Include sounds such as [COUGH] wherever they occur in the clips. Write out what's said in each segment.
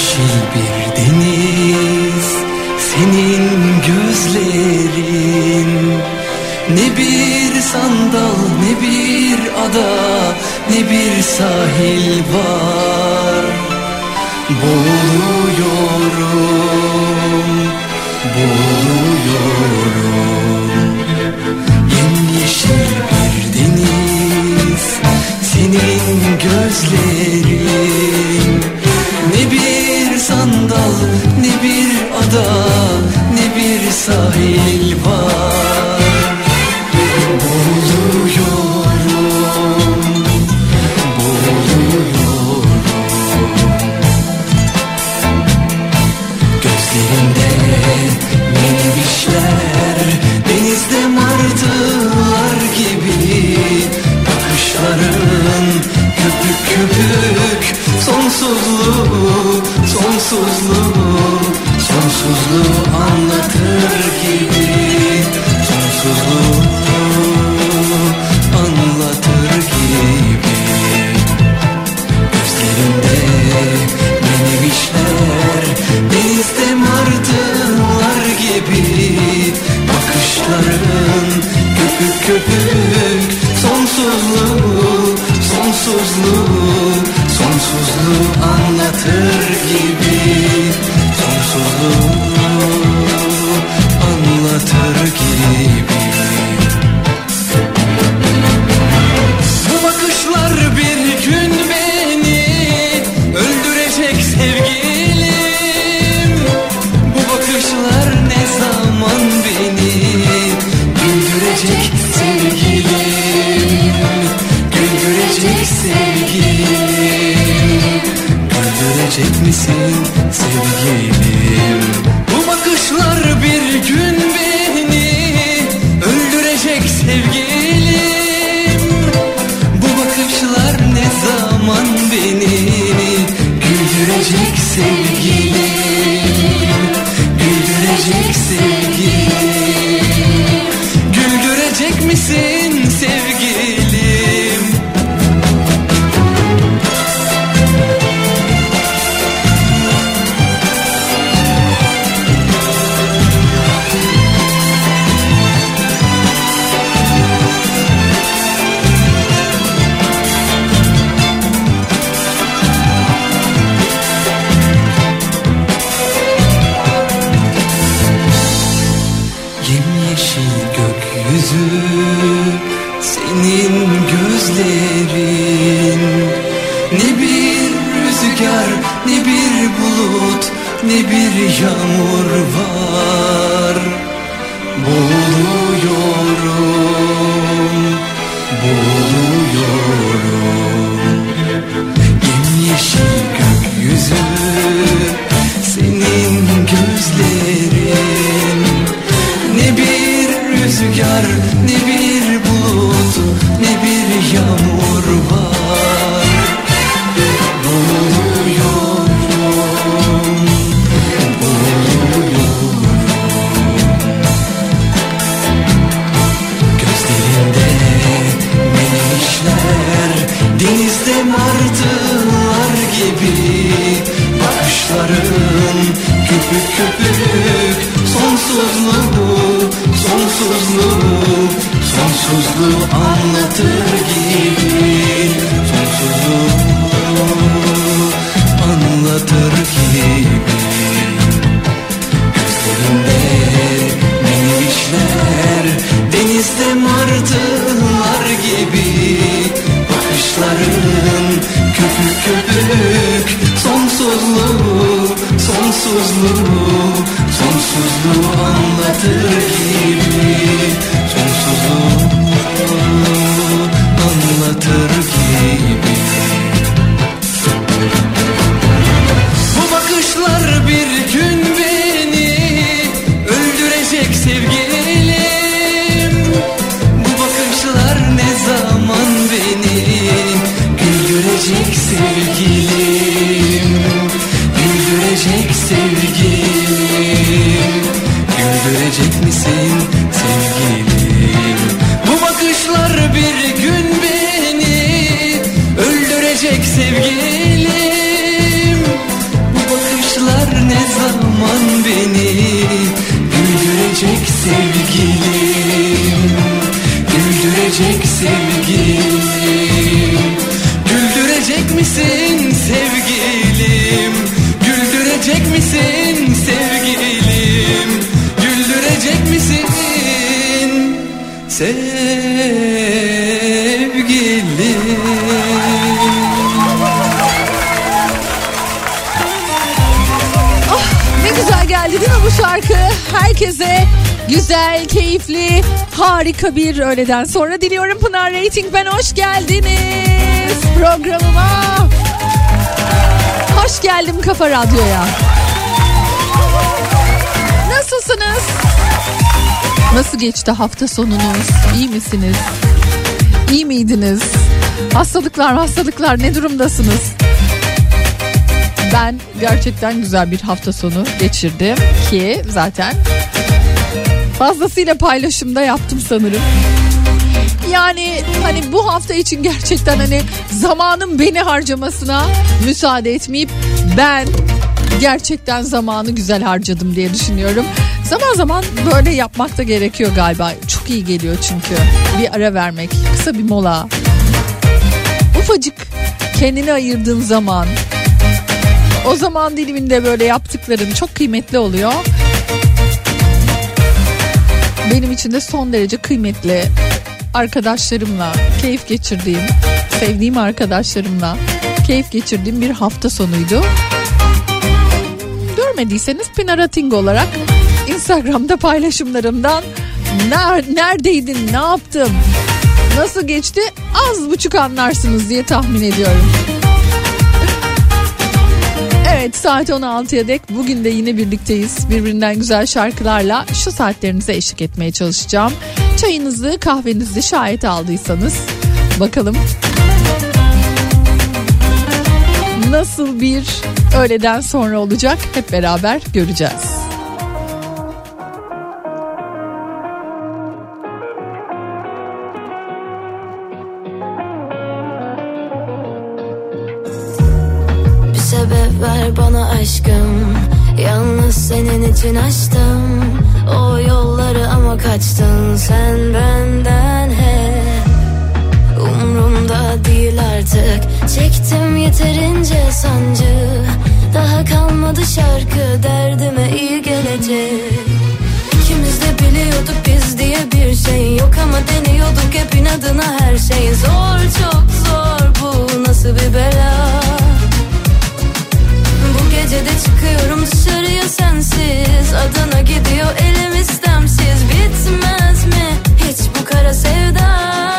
Yemyeşil bir deniz Senin gözlerin. Ne bir sandal ne bir ada Ne bir sahil var. Boğuluyorum Boğuluyorum. Yemyeşil bir deniz Senin gözlerin sandal ne bir ada Ne bir sahil var. Boğuluyorum Boğuluyorum Gözlerinde menevişler Denizde martılar gibi Bakışların köpük köpük Sonsuzluğu, sonsuzluğu Sonsuzluğu anlatır gibi. Sonsuzluğu anlatır gibi. Gözlerinde menevişler Denizde martılar gibi. Bakışların köpük köpük Sonsuzluğu, sonsuzluğu Sonsuzluğu anlatır gibi Sonsuzluğu anlatır gibi Güldürecek misin sevgilim? Bu bakışlar bir gün beni öldürecek sevgilim. Bu bakışlar ne zaman beni güldürecek sevgilim? Güldürecek sevgilim. Güldürecek misin sevgilim Ne güzel geldi değil mi bu şarkı? Herkese güzel, keyifli, harika bir öğleden sonra diliyorum Pınar Rating. Ben hoş geldiniz programıma. Hoş geldim Kafa Radyo'ya. Nasıl geçti hafta sonunuz? İyi misiniz? İyi miydiniz? Hastalıklar hastalıklar ne durumdasınız? Ben gerçekten güzel bir hafta sonu geçirdim ki zaten fazlasıyla paylaşımda yaptım sanırım. Yani hani bu hafta için gerçekten hani zamanın beni harcamasına müsaade etmeyip ben gerçekten zamanı güzel harcadım diye düşünüyorum. Zaman zaman böyle yapmak da gerekiyor galiba. Çok iyi geliyor çünkü. Bir ara vermek, kısa bir mola. Ufacık kendini ayırdığın zaman o zaman diliminde böyle yaptıkların çok kıymetli oluyor. Benim için de son derece kıymetli arkadaşlarımla keyif geçirdiğim, sevdiğim arkadaşlarımla keyif geçirdiğim bir hafta sonuydu. Görmediyseniz Pinarating olarak Instagram'da paylaşımlarımdan ner- neredeydin, ne yaptım, nasıl geçti az buçuk anlarsınız diye tahmin ediyorum. Evet saat 16'ya dek bugün de yine birlikteyiz. Birbirinden güzel şarkılarla şu saatlerinize eşlik etmeye çalışacağım. Çayınızı kahvenizi şayet aldıysanız bakalım nasıl bir öğleden sonra olacak hep beraber göreceğiz. Senin için açtım. O yolları ama kaçtın sen benden hep. Umrumda değil artık. Çektim yeterince sancı. Daha kalmadı şarkı derdime iyi gelecek. İkimiz de biliyorduk biz diye bir şey yok ama deniyorduk hep inadına her şey. Zor çok zor. Bu nasıl bir bela bu gece de çıkıyorum dışarıya sensiz. Adana gidiyor elim istemsiz. Bitmez mi hiç bu kara sevda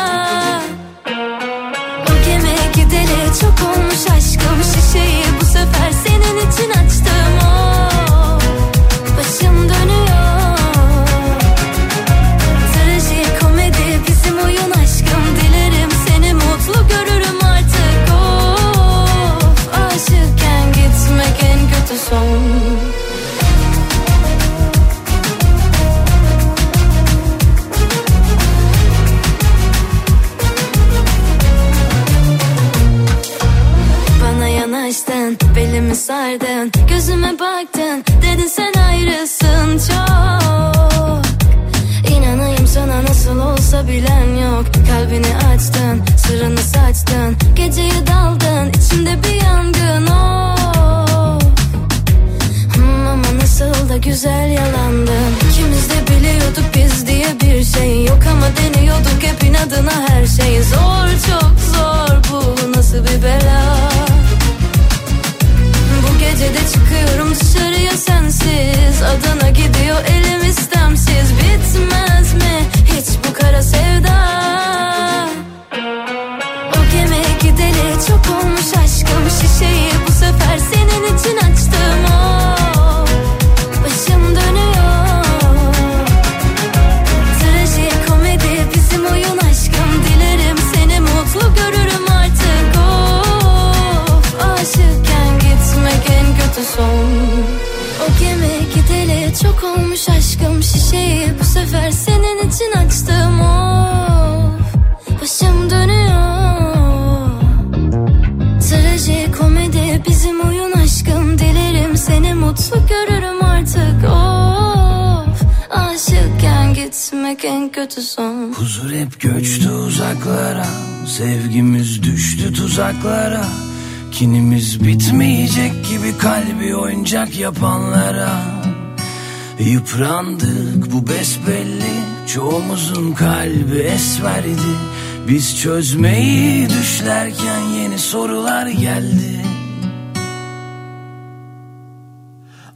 şey Zor çok zor bu nasıl bir bela? Bu gece de çıkıyorum dışarıya sensiz Adana gidiyor kötü son Huzur hep göçtü uzaklara Sevgimiz düştü tuzaklara. Kinimiz bitmeyecek gibi kalbi oyuncak yapanlara. Yıprandık bu besbelli Çoğumuzun kalbi esverdi. Biz çözmeyi düşlerken yeni sorular geldi.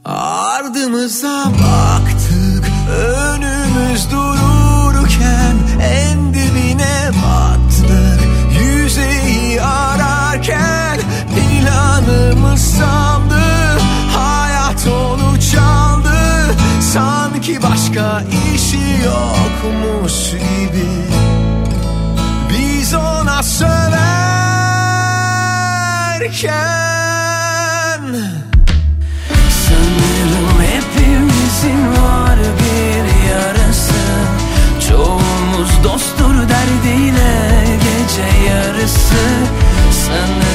Ardımıza baktık önümüz dururken ararken planımız sandı hayat onu çaldı. Sanki başka işi yokmuş gibi. Biz ona söverken Sanırım hepimizin var bir yarası Çoğumuz dosttur derdiyle gece yarısı Sanırım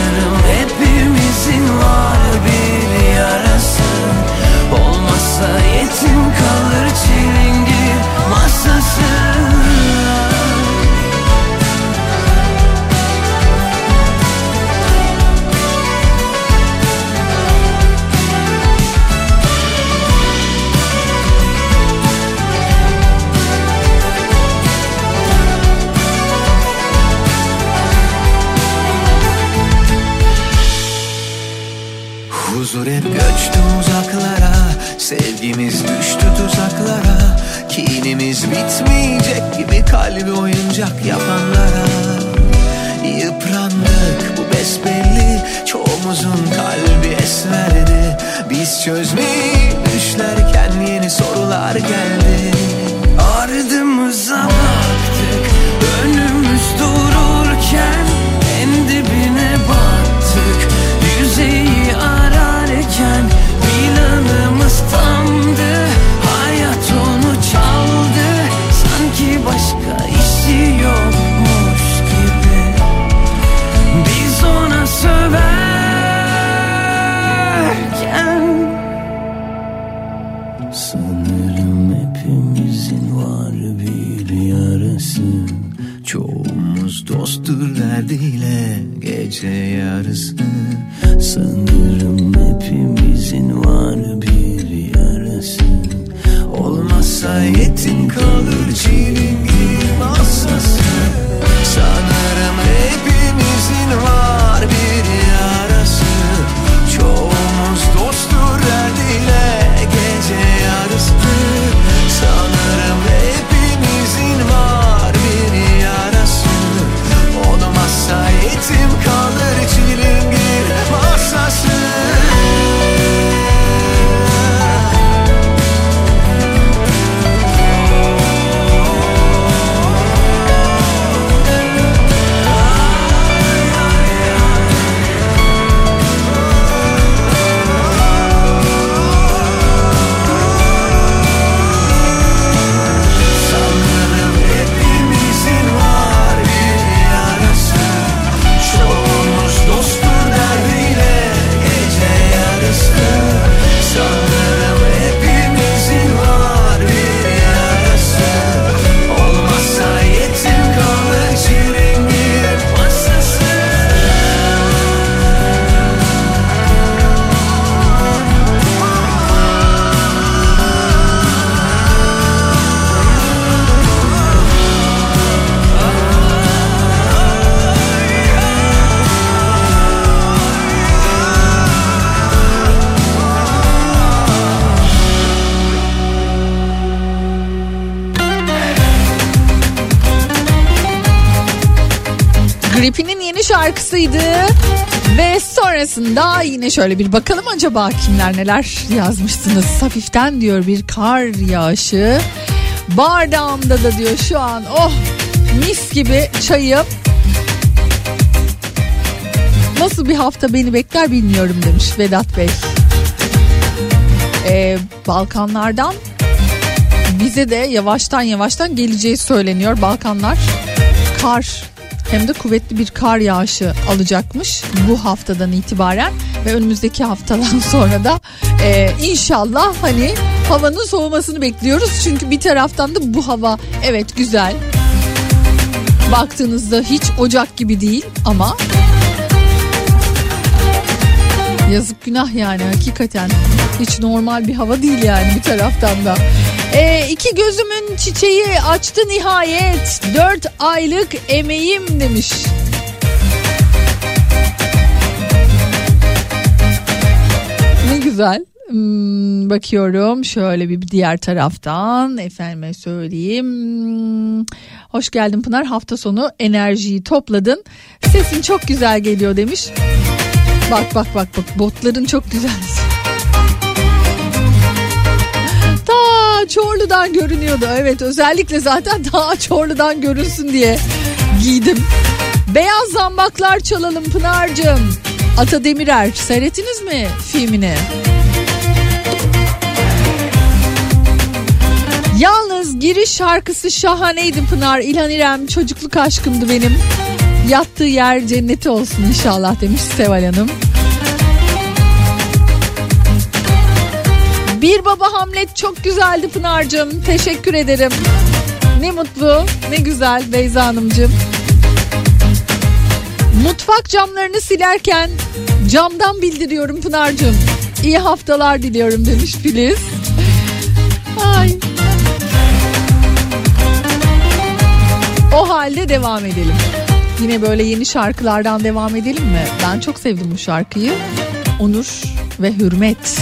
şarkısıydı. Ve sonrasında yine şöyle bir bakalım acaba kimler neler yazmışsınız. Hafiften diyor bir kar yağışı. Bardağımda da diyor şu an oh mis gibi çayım. Nasıl bir hafta beni bekler bilmiyorum demiş Vedat Bey. Ee, Balkanlardan bize de yavaştan yavaştan geleceği söyleniyor. Balkanlar kar hem de kuvvetli bir kar yağışı alacakmış bu haftadan itibaren ve önümüzdeki haftadan [LAUGHS] sonra da Ee, inşallah hani havanın soğumasını bekliyoruz. Çünkü bir taraftan da bu hava evet güzel. Baktığınızda hiç ocak gibi değil ama yazık günah yani hakikaten hiç normal bir hava değil yani bir taraftan da. Ee, iki gözümün çiçeği açtı nihayet dört aylık emeğim demiş. Ne güzel. Hmm, bakıyorum şöyle bir diğer taraftan efendime söyleyeyim. Hmm, hoş geldin Pınar hafta sonu enerjiyi topladın. Sesin çok güzel geliyor demiş. Bak bak bak bak botların çok güzel. [LAUGHS] Ta Çorlu'dan görünüyordu. Evet özellikle zaten [LAUGHS] daha Çorlu'dan görünsün diye giydim. Beyaz zambaklar çalalım Pınar'cığım. Ata Demirer seyrettiniz mi filmini? Yalnız giriş şarkısı şahaneydi Pınar. İlhan İrem çocukluk aşkımdı benim. Yattığı yer cenneti olsun inşallah demiş Seval Hanım. Bir baba Hamlet çok güzeldi Pınar'cığım. Teşekkür ederim. Ne mutlu ne güzel Beyza Hanımcığım. Mutfak camlarını silerken camdan bildiriyorum Pınar'cığım. İyi haftalar diliyorum demiş Filiz. Ay. O halde devam edelim. Yine böyle yeni şarkılardan devam edelim mi? Ben çok sevdim bu şarkıyı. Onur ve Hürmet.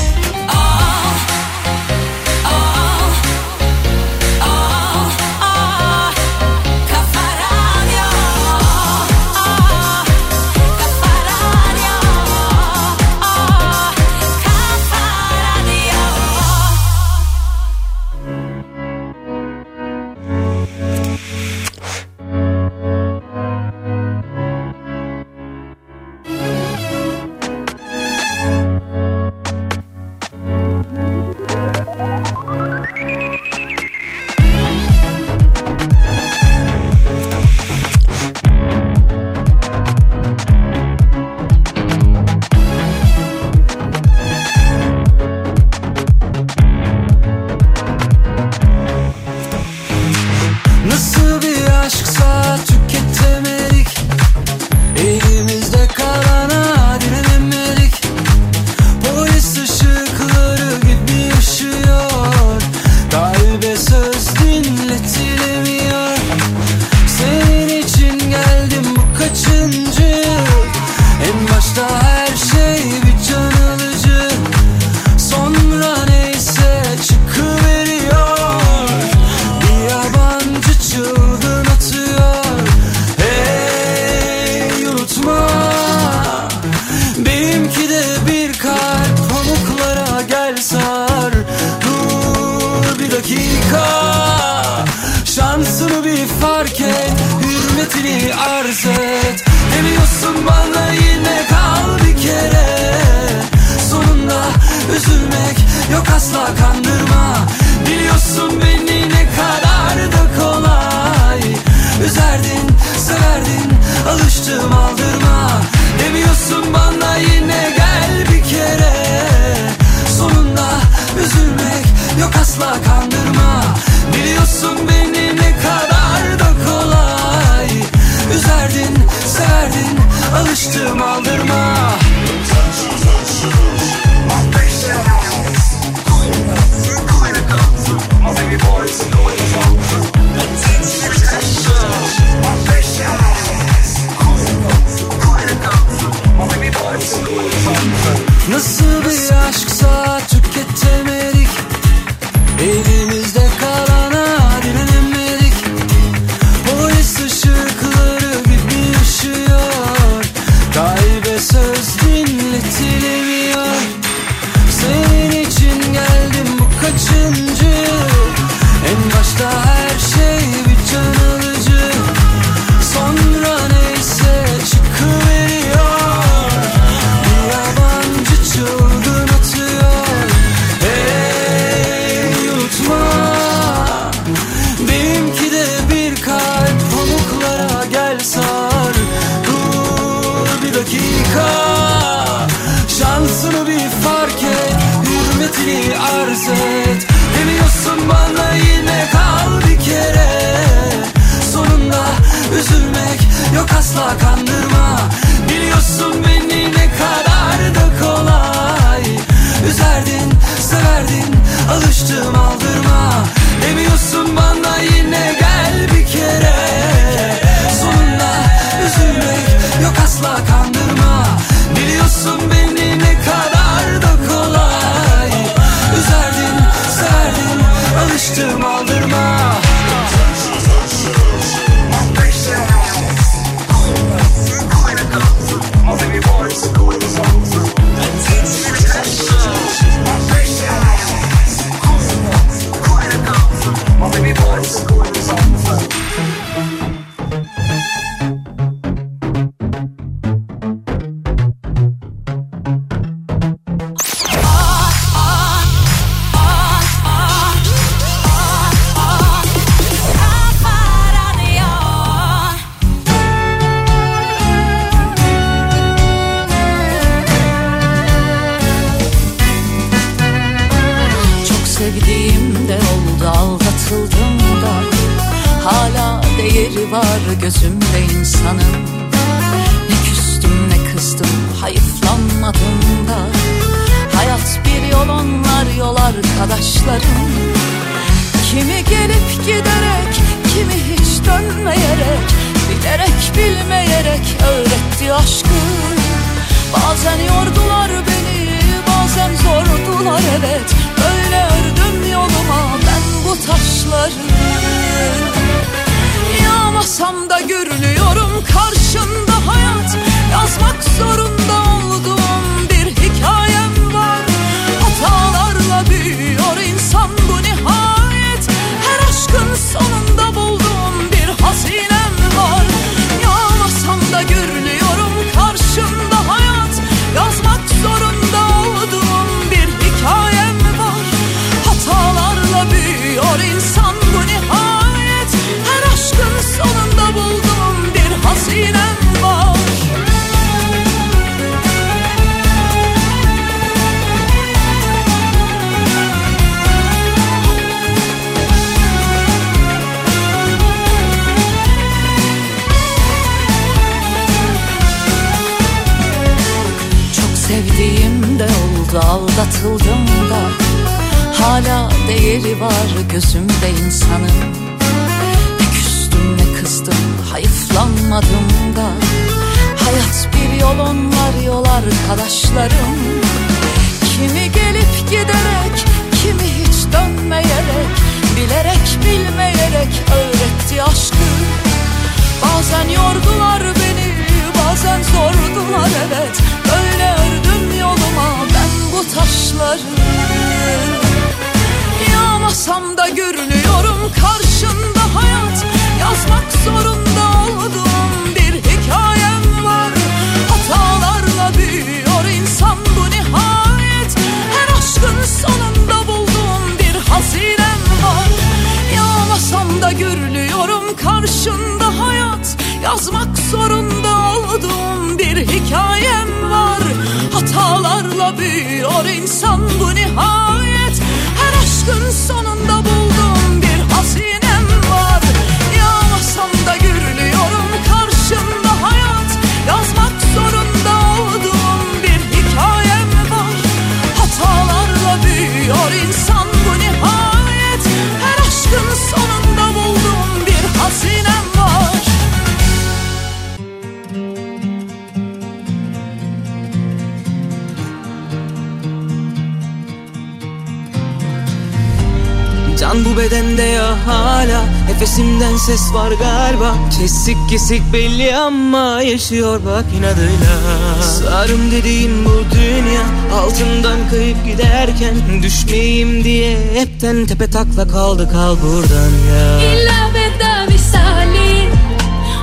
Nefesimden ses var galiba. Kesik kesik belli ama yaşıyor bak inadıyla. Sarım dediğin bu dünya Altından kayıp giderken Düşmeyeyim diye hepten tepe takla kaldı kal buradan ya. İlla veda misali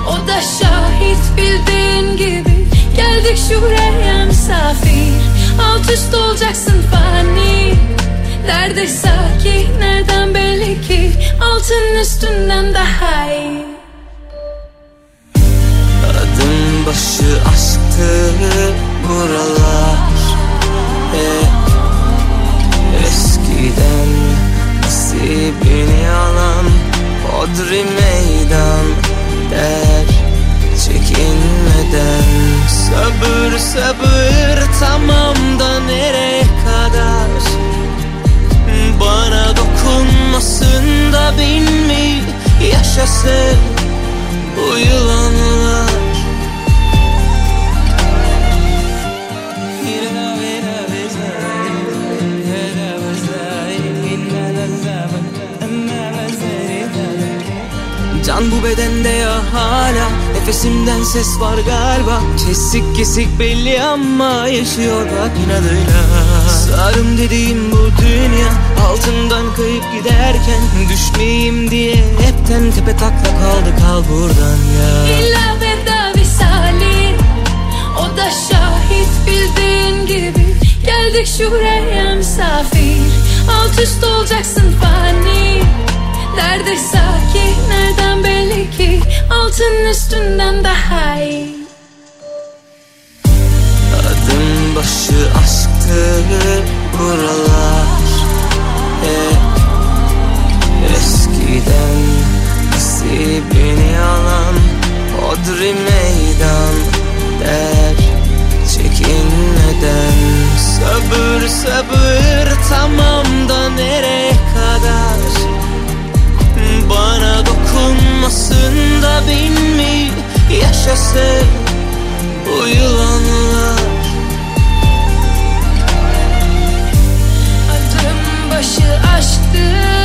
O da şahit bildiğin gibi. Geldik şuraya misafir Alt üst olacaksın fani. Nerede sakin nereden belli ki? altın üstünden daha iyi. Adım başı aşktı buralar. Hep Eskiden nasibini alan Odri meydan der Çekinmeden. Sabır sabır tamam da nereye kadar? Dokunmasın da bin mi yaşasın Bu yılanlar. Can bu bedende ya hala. Nefesimden ses var galiba. Kesik kesik belli ama yaşıyor bak inadıyla. Sarım dediğim bu dünya Altından kayıp giderken Düşmeyeyim diye hepten tepe takla kaldı kal buradan ya. İlla veda visali O da şahit bildiğin gibi. Geldik şuraya misafir Alt üst olacaksın fani. Nerede sakin nereden belli ki? Altın üstünden daha iyi. Adım başı aşktı buralar Hodri meydan der çekinmeden. Sabır sabır tamam da nereye kadar? Bana dokunmasın da bin mi yaşasın bu yılanlar. Adım başı aşktı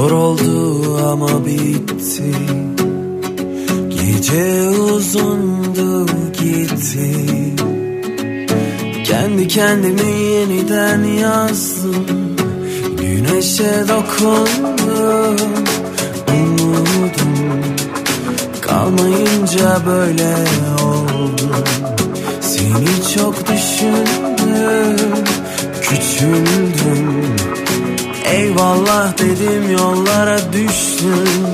Zor oldu ama bitti. Gece uzundu gitti. Kendi kendimi yeniden yazdım. Güneşe dokundum Umudum. Kalmayınca böyle oldum. Seni çok düşündüm Küçüldüm Eyvallah dedim yollara düştüm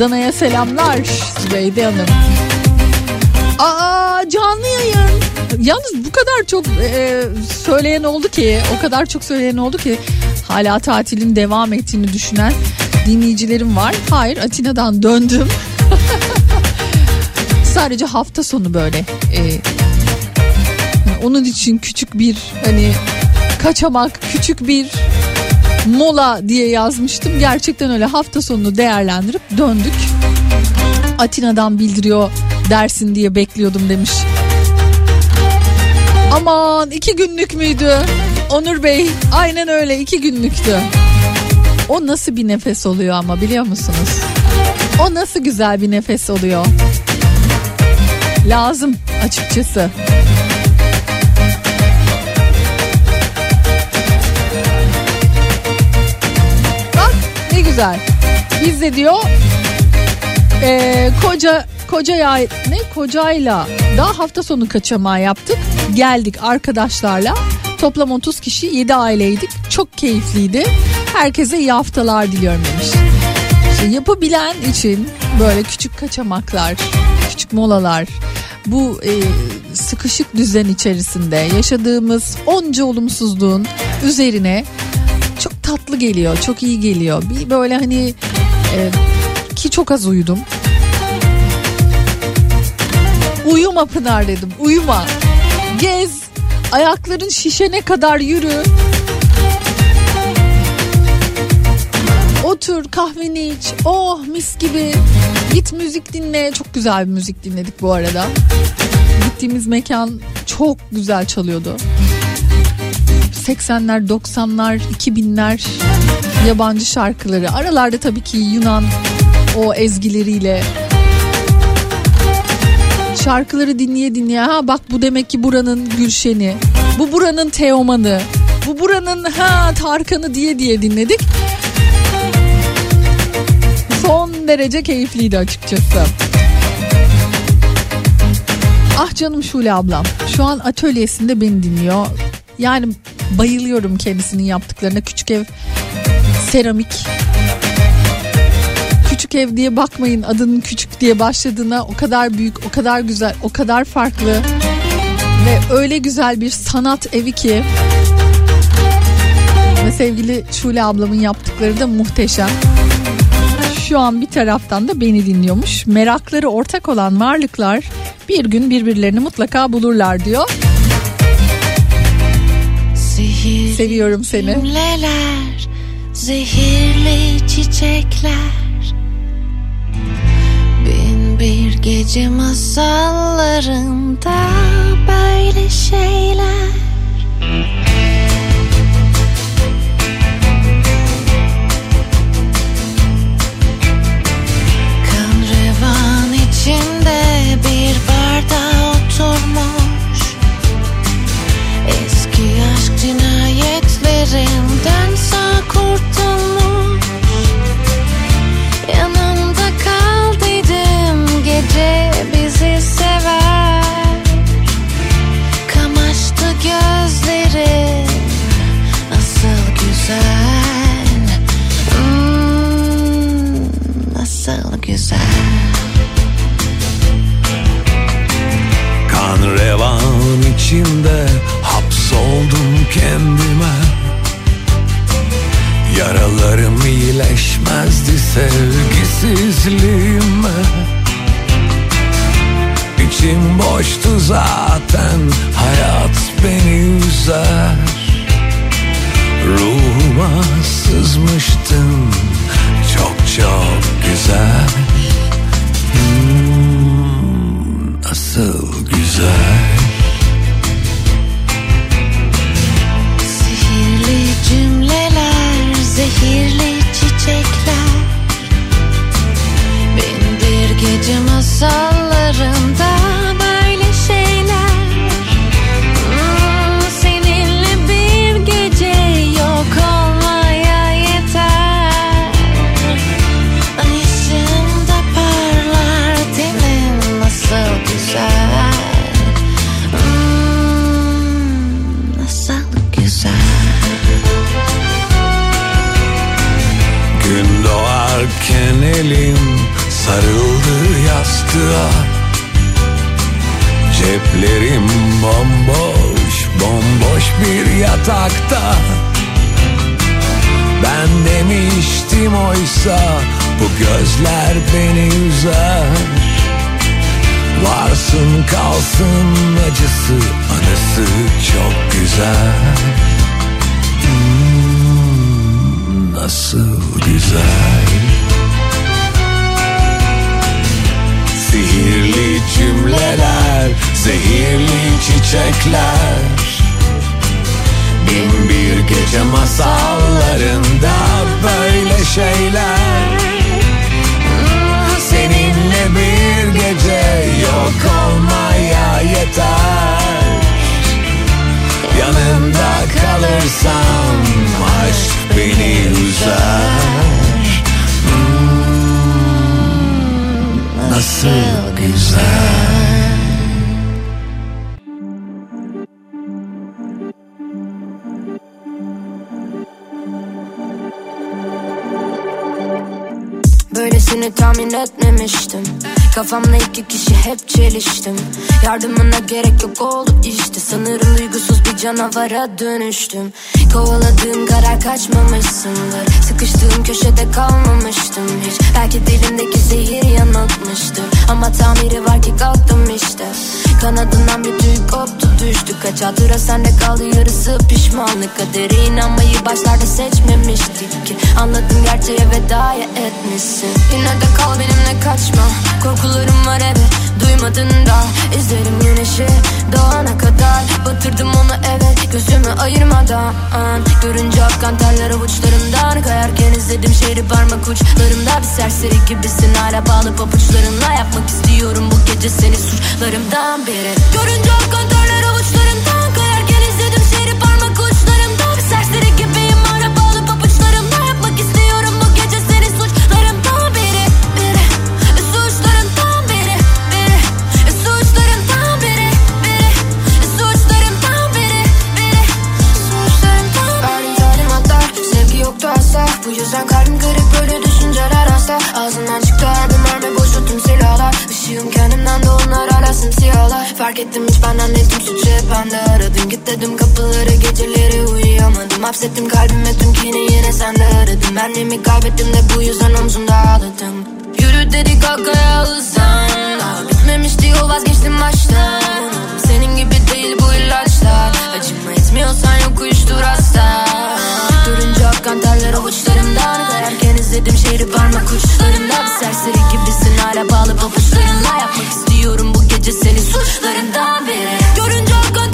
Adana'ya selamlar Zübeyde Hanım. Aa canlı yayın. Yalnız bu kadar çok e, söyleyen oldu ki o kadar çok söyleyen oldu ki hala tatilin devam ettiğini düşünen dinleyicilerim var. Hayır Atina'dan döndüm. [LAUGHS] Sadece hafta sonu böyle. e, onun için küçük bir hani kaçamak küçük bir mola diye yazmıştım. Gerçekten öyle hafta sonunu değerlendirip döndük. Atina'dan bildiriyor dersin diye bekliyordum demiş. Aman iki günlük müydü? Onur Bey aynen öyle iki günlüktü. O nasıl bir nefes oluyor ama biliyor musunuz? O nasıl güzel bir nefes oluyor. Lazım açıkçası. Güzel. Biz de diyor eee, koca koca yay ne kocayla daha hafta sonu kaçamağı yaptık. Geldik arkadaşlarla. Toplam 30 kişi 7 aileydik. Çok keyifliydi. Herkese iyi haftalar diliyorum demiş. İşte yapabilen için böyle küçük kaçamaklar, küçük molalar, bu e, sıkışık düzen içerisinde yaşadığımız onca olumsuzluğun üzerine tatlı geliyor, çok iyi geliyor. Bir böyle hani e, ki çok az uyudum. Uyuma Pınar dedim, uyuma. Gez, ayakların şişene kadar yürü. Otur kahveni iç. Oh mis gibi. Git müzik dinle. Çok güzel bir müzik dinledik bu arada. Gittiğimiz mekan çok güzel çalıyordu. 80'ler, 90'lar, 2000'ler yabancı şarkıları. Aralarda tabii ki Yunan o ezgileriyle şarkıları dinleye dinleye ha bak bu demek ki buranın Gülşen'i. Bu buranın Teoman'ı. Bu buranın ha Tarkan'ı diye diye dinledik. Son derece keyifliydi açıkçası. Ah canım Şule ablam. Şu an atölyesinde beni dinliyor. Yani bayılıyorum kendisinin yaptıklarına. Küçük ev seramik. Küçük ev diye bakmayın adının küçük diye başladığına o kadar büyük, o kadar güzel, o kadar farklı ve öyle güzel bir sanat evi ki ve sevgili Şule ablamın yaptıkları da muhteşem. Şu an bir taraftan da beni dinliyormuş. Merakları ortak olan varlıklar bir gün birbirlerini mutlaka bulurlar diyor. Seviyorum seni. cümleler, zehirli çiçekler. Bin bir gece masallarında böyle şeyler. Kan revan içinde bir barda oturmuş. Gözleri nasıl güzel. Hmm, Nasıl güzel. Kan revan içinde hapsoldum kendime. Yaralarım iyileşmezdi sevgisizliğime. İçim boştu zaten hayat beni üzer. Ruhuma sızmıştın çok çok güzel. Hmm, Nasıl güzel masallarında gece masallarında böyle şeyler. Seninle bir gece yok olmaya yeter. Yanında kalırsam aşk beni üzer. Hmm, Nasıl güzel etmemiştim Kafamla iki kişi hep çeliştim. Yardımına gerek yok oldu işte. Sanırım duygusuz bir canavara dönüştüm. Kovaladığım karar kaçmamışsındır. Sıkıştığım köşede kalmamıştım hiç. Belki dilimdeki zehir yanıltmıştır. Ama tamiri var ki kalktım işte Kanadından bir tüy koptu düştü. Kaç hatıra sende kaldı yarısı pişmanlık. Kadere inanmayı başlarda seçmemiştik ki. Anladım gerçeğe veda etmişsin. Yine de kal benimle kaçma. Korkularım var evet duymadın da İzlerim güneşi doğana kadar. Batırdım onu evet gözümü ayırmadan. Görünce akkan terler avuçlarımdan Kayarken izledim şehri parmak uçlarımda. Bir serseri gibisin hala bağlı pabuçlarınla Yapmak istiyorum bu gece seni suçlarımdan biri Görünce akkan terler avuçlarımdan Bu yüzden kalbim kırık böyle düşünceler hasta. Ağzından çıktı her bir mermi boşu silahlar. Işığım kendimden de onlar hala simsiyahlar Fark ettim hiç benden değil tüm suçu hep bende. Aradım Git dedim kapıları geceleri uyuyamadım. Hapsettim kalbime tüm kini yine sende aradım Benliğimi kaybettim de bu yüzden omzumda ağladım. Yürü dedik arkaya hızlan Daha bitmemişti yol vazgeçtim baştan. Senin gibi değil bu ilaçlar. Acıma etmiyorsan yok uyuştur hasta Akkan terler avuçlarımdan Kayarken izledim şehri parmak uçlarımda Bir serseri gibisin hala bağlı pabuçlarınla Yapmak istiyorum bu gece seni suçlarından biri Görünce terler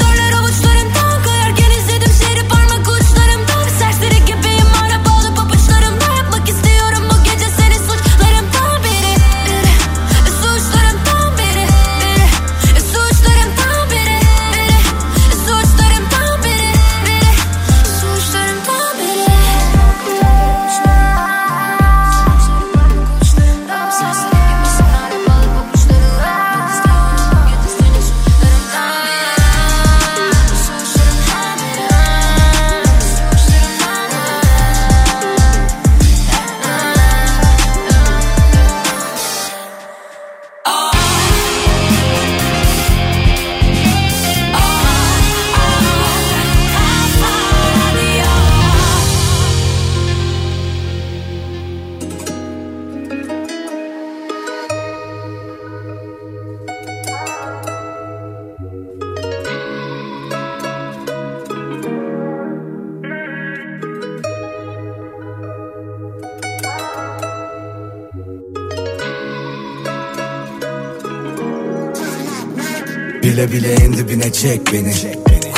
Bile en dibine çek beni.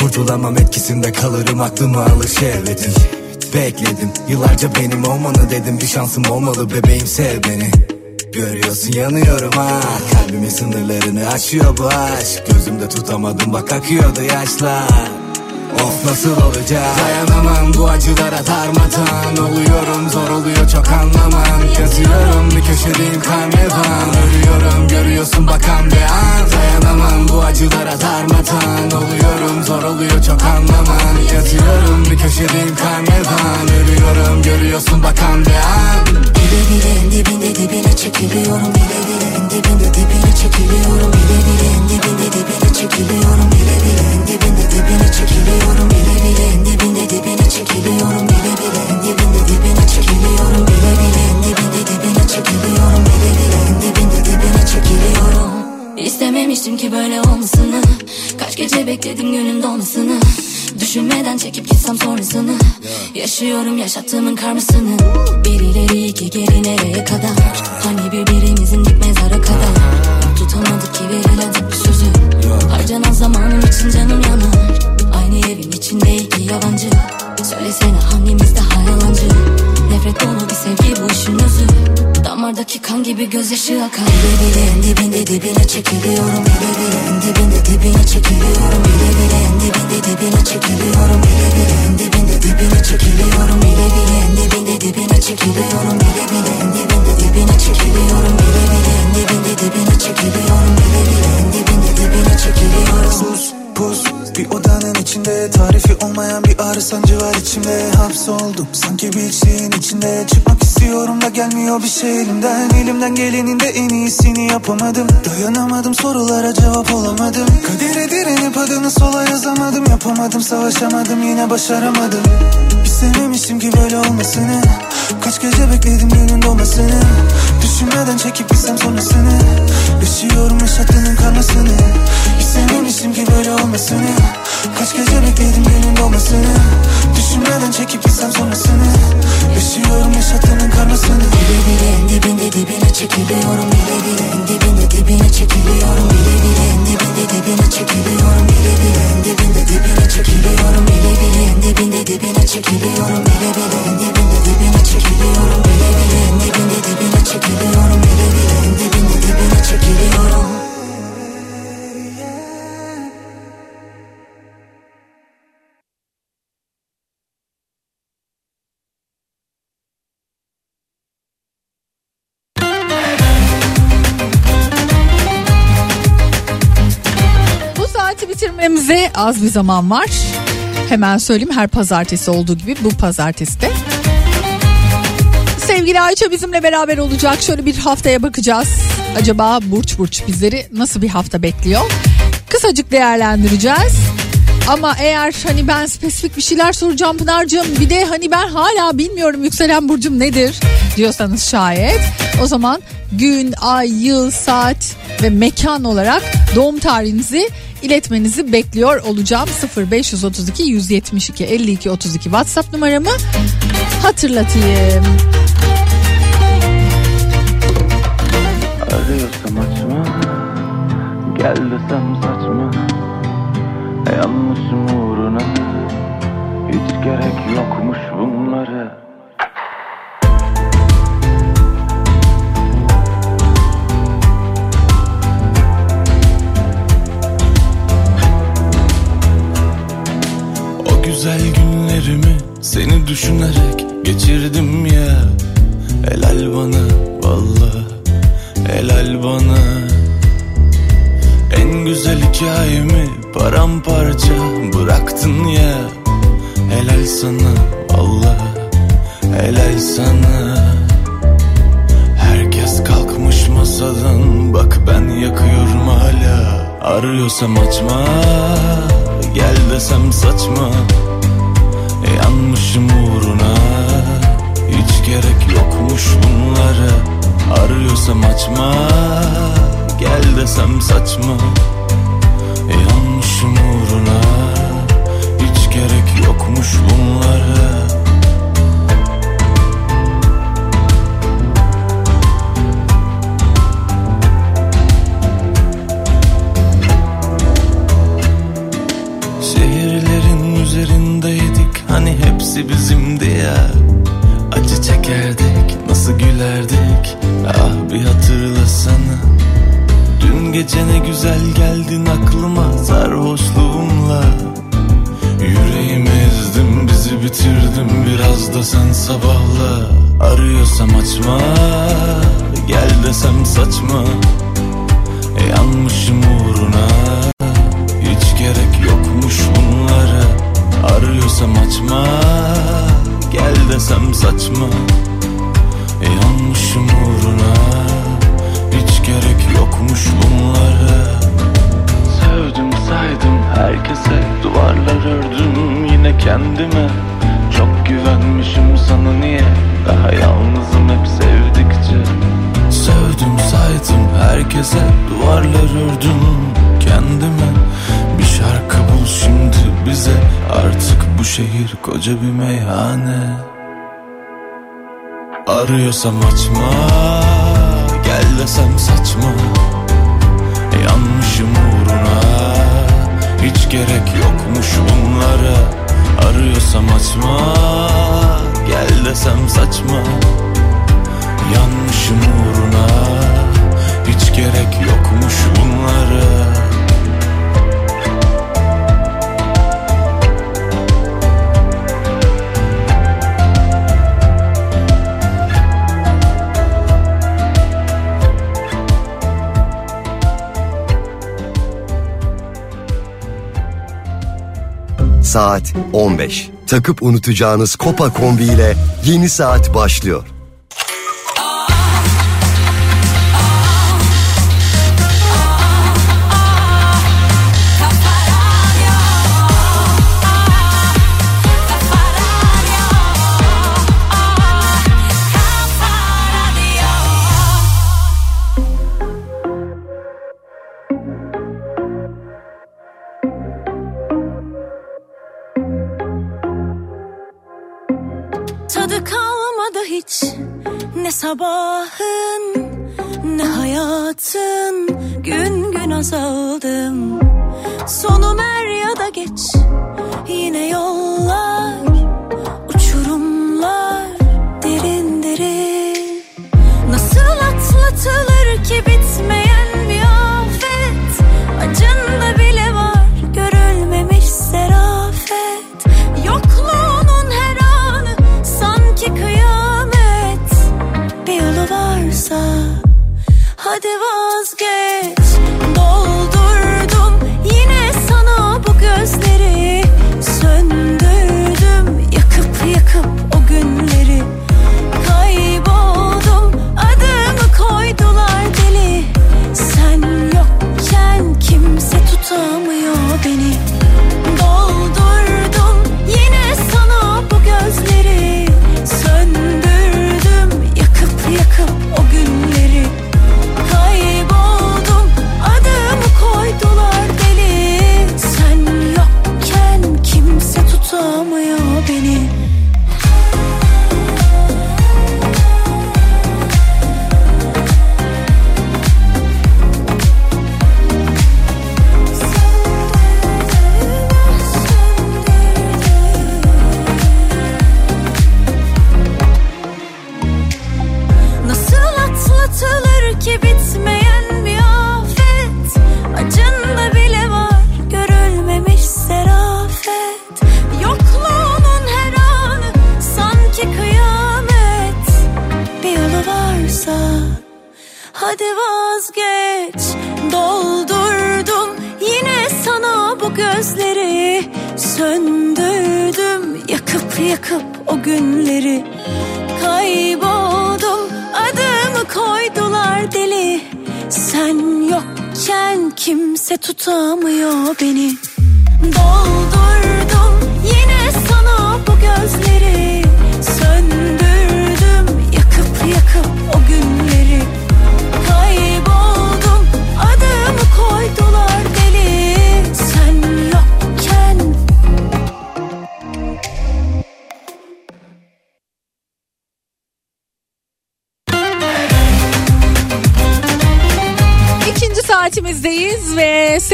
Kurtulamam etkisinde kalırım aklıma alır şehvetin Bekledim yıllarca benim olmanı dedim. Bir şansım olmalı bebeğim sev beni. Görüyorsun yanıyorum ha. Kalbimin sınırlarını aşıyor bu aşk. Gözümde tutamadım bak akıyordu yaşlar Of nasıl olacak? Dayanamam bu acılara darmadan Oluyorum zor oluyor çok anlamam. Yazıyorum bir köşedeyim karnevan Ölüyorum görüyorsun bakan bir an. Dayanamam bu acılara darmadan Oluyorum zor oluyor çok anlamam. Yazıyorum bir köşedeyim karnevan Ölüyorum görüyorsun bakan bir an. Bile bile en dibinde dibine çekiliyorum. Bile bile en dibinde dibine çekiliyorum. Bile bile en dibine çekiliyorum Bile bile. En dibinde dibine çekiliyorum Bile bile. En dibinde dibine çekiliyorum Bile bile. En dibinde dibine çekiliyorum Bile bile. En dibinde dibine çekiliyorum Bile bile. En dibinde dibine çekiliyorum. İstememiştim ki böyle olmasını. Kaç gece bekledim günün dolmasını. Düşünmeden çekip gitsem sonrasını. Yaşıyorum yaşattığımın karmasını. Bir ileri iki geri nereye kadar? Hani birbirimizin dik mezara kadar? Tutamadık ki verilen gibi gözyaşı akar Bile bile. En dibinde dibine çekiliyorum Bile bile. En dibinde dibine çekiliyorum Bile bile. En dibinde dibine çekiliyorum Bile bile. En dibinde dibine çekiliyorum Bile bile. En dibinde dibine çekiliyorum Bile bile. En dibinde dibine çekiliyorum Bile bile. En dibinde dibine çekiliyorum Bile bile. En dibinde dibine çekiliyorum. Sus pus bir odanın içinde. Tarifi olmayan bir ağrı sancı var içimde. Hapsoldum sanki bir şeyin içinde. Çıkmak istiyorum da gelmiyor bir şey elimden. Elimden gelenin de en iyisini yapamadım. Dayanamadım sorulara cevap olamadım. Kadere direnip adını sola yazamadım. Yapamadım savaşamadım yine başaramadım. İstememiştim ki böyle olmasını. Kaç gece bekledim günün doğmasını Düşünmeden çekip gitsem sonrasını. Yaşıyorum yaşattığının karmasını İstememiştim ki böyle olmasını Kaç gece bekledim günün doğmasını Düşünmeden çekip gitsem sonrasını Yaşıyorum yaşattığının karmasını Bile bile en dibinde dibine çekiliyorum Bile bile en dibinde dibine çekiliyorum Bile bile en dibinde dibine çekiliyorum Bile bile en dibinde dibine çekiliyorum Bile bile en dibinde dibine çekiliyorum Bile bile en dibinde dibine çekiliyorum Bile bile en dibinde dibine çekiliyorum Bile bile en dibinde dibine çekiliyorum az bir zaman var. Hemen söyleyeyim her pazartesi olduğu gibi bu pazartesi de. Sevgili Ayça bizimle beraber olacak. Şöyle bir haftaya bakacağız. Acaba Burç Burç bizleri nasıl bir hafta bekliyor? Kısacık değerlendireceğiz. Ama eğer hani ben spesifik bir şeyler soracağım Pınar'cığım bir de hani ben hala bilmiyorum yükselen burcum nedir diyorsanız şayet o zaman gün, ay, yıl, saat ve mekan olarak doğum tarihinizi iletmenizi bekliyor olacağım 0532 172 52 32 WhatsApp numaramı hatırlatayım. Arıyorsam açma Gel desem saçma Yanlışım uğruna Hiç gerek yokmuş bunlara. O güzel günlerimi seni düşünerek geçirdim ya. Helal bana valla helal bana En güzel hikayemi paramparça bıraktın ya. Helal sana valla helal sana. Herkes kalkmış masadan. Bak ben yakıyorum hala. Arıyorsam açma. Gel desem saçma. Yanmışım uğruna. Hiç gerek yokmuş bunlara. Arıyorsam açma Gel desem saçma. Yanmışım uğruna Hiç gerek yokmuş bunlara gece ne güzel geldin aklıma sarhoşluğumla Yüreğimi ezdim bizi bitirdim biraz da sen sabahla. Arıyorsam açma gel desem saçma. Yanmışım uğruna hiç gerek yokmuş bunlara. Arıyorsam açma gel desem saçma. Yanmışım uğruna gerek yokmuş bunlara. Sevdim saydım herkese Duvarlar ördüm yine kendime. Çok güvenmişim sana niye Daha yalnızım hep sevdikçe. Sevdim saydım herkese Duvarlar ördüm kendime. Bir şarkı bul şimdi bize Artık bu şehir koca bir meyhane. Arıyorsam açma Gel desem saçma Yanmışım uğruna. Hiç gerek yokmuş bunlara Arıyorsam açma. Gel desem saçma Yanmışım uğruna. Hiç gerek yokmuş bunlara Saat 15. Takıp unutacağınız Kopa kombi ile yeni saat başlıyor. Ne sabahın ne hayatın. Gün gün azaldım. Sonum er ya da geç. Yine yollar uçurumlar derin derin. Nasıl atlatılır ki bitmeyen hadi vazgeç kimse tutamıyor beni. Doldurdum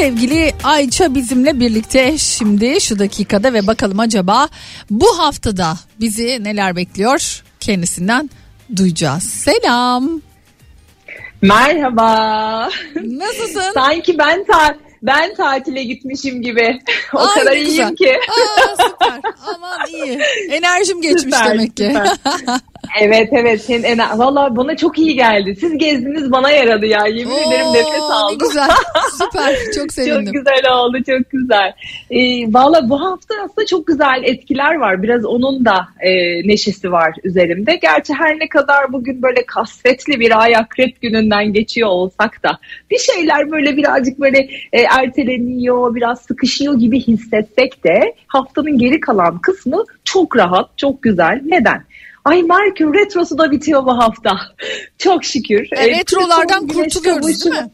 sevgili Ayça bizimle birlikte şimdi şu dakikada ve bakalım acaba bu haftada bizi neler bekliyor kendisinden duyacağız. Selam. Merhaba. Nasılsın? Sanki ben ta ben tatile gitmişim gibi. o Ay, kadar ne güzel. iyiyim ki. Aa, süper. Aman iyi. Enerjim geçmiş Süper, demek ki. [LAUGHS] Evet evet. Senin ener- Valla bana çok iyi geldi. Siz gezdiniz bana yaradı ya. Yemin Oo, ederim nefes Ne aldım. güzel. [LAUGHS] Süper. Çok Çok sevindim. güzel oldu, çok güzel. Ee, Valla bu hafta aslında çok güzel etkiler var. Biraz onun da e, neşesi var üzerimde. Gerçi her ne kadar bugün böyle kasvetli bir ay akrep gününden geçiyor olsak da bir şeyler böyle birazcık böyle e, erteleniyor, biraz sıkışıyor gibi hissetsek de haftanın geri kalan kısmı çok rahat, çok güzel. Neden? Ay Merkür Retrosu da bitiyor bu hafta. [LAUGHS] Çok şükür. E, Ee, retrolardan Plüton, Güneş kurtuluyoruz değil mi?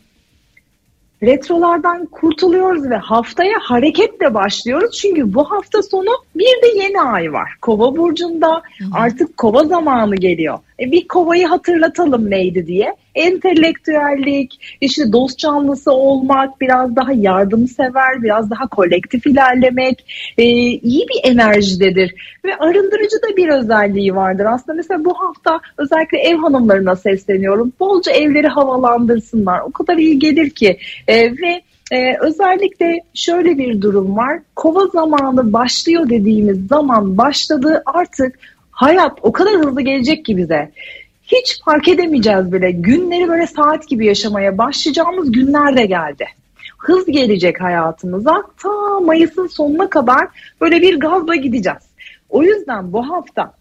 retrolardan kurtuluyoruz ve haftaya hareketle başlıyoruz. Çünkü bu hafta sonu bir de yeni ay var. Kova burcunda artık kova zamanı geliyor. E bir kovayı hatırlatalım neydi diye. Entelektüellik, işte dost canlısı olmak, biraz daha yardımsever, biraz daha kolektif ilerlemek e, iyi bir enerjidedir. Ve arındırıcı da bir özelliği vardır. Aslında mesela bu hafta özellikle ev hanımlarına sesleniyorum. Bolca evleri havalandırsınlar. O kadar iyi gelir ki. E, ve ee, özellikle şöyle bir durum var. Kova zamanı başlıyor dediğimiz zaman başladı artık hayat o kadar hızlı gelecek ki bize. Hiç fark edemeyeceğiz bile. Günleri böyle saat gibi yaşamaya başlayacağımız günler de geldi. Hız gelecek hayatımıza. Ta Mayıs'ın sonuna kadar böyle bir gazla gideceğiz. O yüzden bu hafta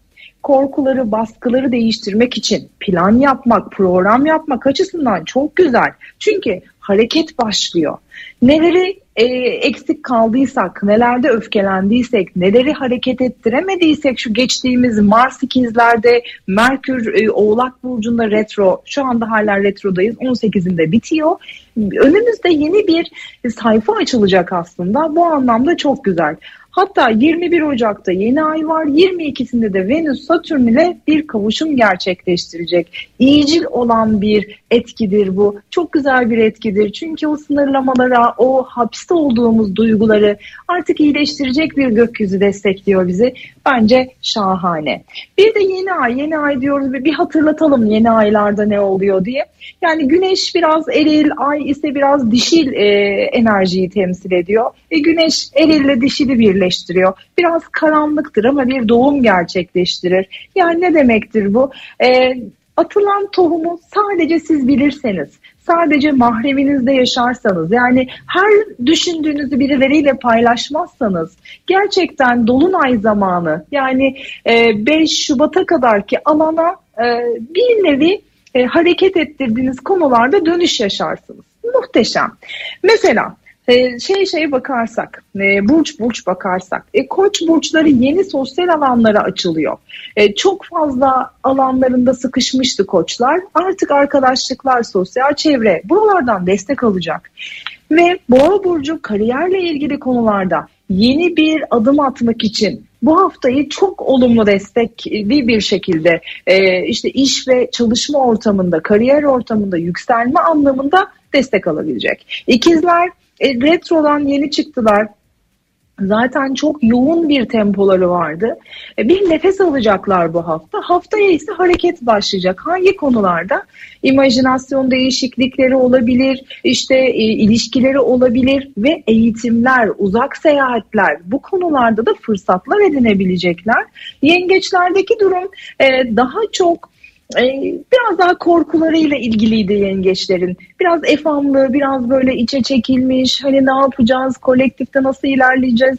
korkuları, baskıları değiştirmek için plan yapmak, program yapmak açısından çok güzel. Çünkü hareket başlıyor. Neleri e, eksik kaldıysak, nelerde öfkelendiysek, neleri hareket ettiremediysek şu geçtiğimiz Mars ikizlerde, Merkür e, Oğlak Burcu'nda retro, şu anda hala retrodayız, 18'inde bitiyor. Önümüzde yeni bir sayfa açılacak aslında. Bu anlamda çok güzel. Hatta 21 Ocak'ta yeni ay var. 22'sinde de Venüs Satürn ile bir kavuşum gerçekleştirecek. İyicil olan bir etkidir bu. Çok güzel bir etkidir. Çünkü o sınırlamalara, o hapiste olduğumuz duyguları artık iyileştirecek bir gökyüzü destekliyor bizi. Bence şahane. Bir de yeni ay, yeni ay diyoruz ve bir hatırlatalım yeni aylarda ne oluyor diye. Yani güneş biraz eril, ay ise biraz dişil e, enerjiyi temsil ediyor. E, güneş erille dişili birleştiriyor. Biraz karanlıktır ama bir doğum gerçekleştirir. Yani ne demektir bu? E, atılan tohumu sadece siz bilirseniz, sadece mahreminizde yaşarsanız, yani her düşündüğünüzü birileriyle paylaşmazsanız, gerçekten dolunay zamanı yani e, 5 Şubat'a kadar ki alana e, bir nevi e, hareket ettirdiğiniz konularda dönüş yaşarsınız. Muhteşem. Mesela e, şey şey bakarsak, e, burç burç bakarsak, e, koç burçları yeni sosyal alanlara açılıyor. E, çok fazla alanlarında sıkışmıştı koçlar. Artık arkadaşlıklar, sosyal çevre buralardan destek alacak. Ve boğa burcu kariyerle ilgili konularda yeni bir adım atmak için bu haftayı çok olumlu destekli bir şekilde e, işte iş ve çalışma ortamında, kariyer ortamında yükselme anlamında destek alabilecek. İkizler e, retrodan yeni çıktılar. Zaten çok yoğun bir tempoları vardı. E, Bir nefes alacaklar bu hafta. Haftaya ise hareket başlayacak. Hangi konularda? İmajinasyon değişiklikleri olabilir, işte e, ilişkileri olabilir ve eğitimler, uzak seyahatler bu konularda da fırsatlar edinebilecekler. Yengeçlerdeki durum e, daha çok biraz daha korkularıyla ilgiliydi yengeçlerin. Biraz efamlı, biraz böyle içe çekilmiş. Hani ne yapacağız, kolektifte nasıl ilerleyeceğiz?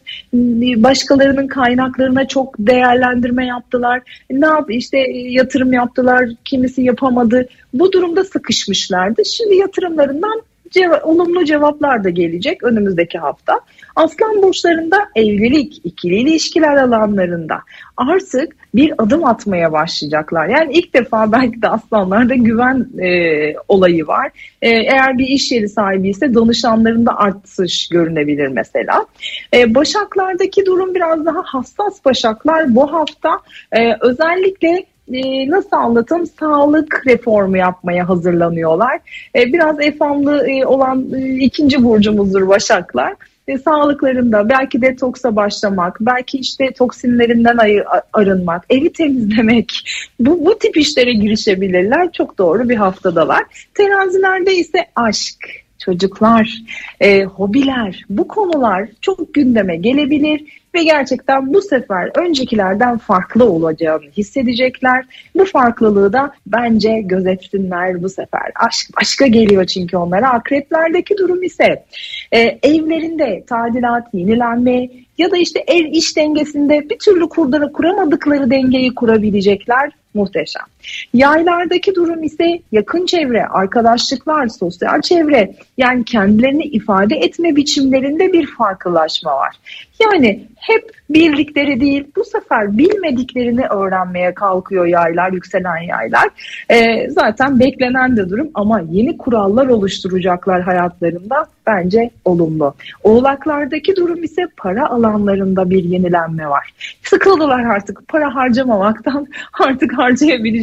Başkalarının kaynaklarına çok değerlendirme yaptılar. Ne yap işte yatırım yaptılar, kimisi yapamadı. Bu durumda sıkışmışlardı. Şimdi yatırımlarından ceva- olumlu cevaplar da gelecek önümüzdeki hafta. Aslan burçlarında evlilik, ikili ilişkiler alanlarında artık bir adım atmaya başlayacaklar. Yani ilk defa belki de aslanlarda güven e, olayı var. E, eğer bir iş yeri sahibi ise danışanlarında artış görünebilir mesela. E, başaklardaki durum biraz daha hassas başaklar bu hafta e, özellikle e, nasıl anlatayım sağlık reformu yapmaya hazırlanıyorlar. E, biraz efamlı e, olan e, ikinci burcumuzdur Başaklar. E, sağlıklarında belki detoksa başlamak, belki işte toksinlerinden ayı- arınmak, evi temizlemek bu, bu tip işlere girişebilirler. Çok doğru bir haftadalar. Terazilerde ise aşk çocuklar, e, hobiler bu konular çok gündeme gelebilir ve gerçekten bu sefer öncekilerden farklı olacağını hissedecekler. Bu farklılığı da bence gözetsinler bu sefer. Aşk başka geliyor çünkü onlara. Akreplerdeki durum ise e, evlerinde tadilat, yenilenme ya da işte ev iş dengesinde bir türlü kurdana kuramadıkları dengeyi kurabilecekler muhteşem. Yaylardaki durum ise yakın çevre, arkadaşlıklar, sosyal çevre yani kendilerini ifade etme biçimlerinde bir farklılaşma var. Yani hep bildikleri değil bu sefer bilmediklerini öğrenmeye kalkıyor yaylar, yükselen yaylar. Ee, zaten beklenen de durum ama yeni kurallar oluşturacaklar hayatlarında bence olumlu. Oğlaklardaki durum ise para alanlarında bir yenilenme var. Sıkıldılar artık para harcamamaktan [LAUGHS] artık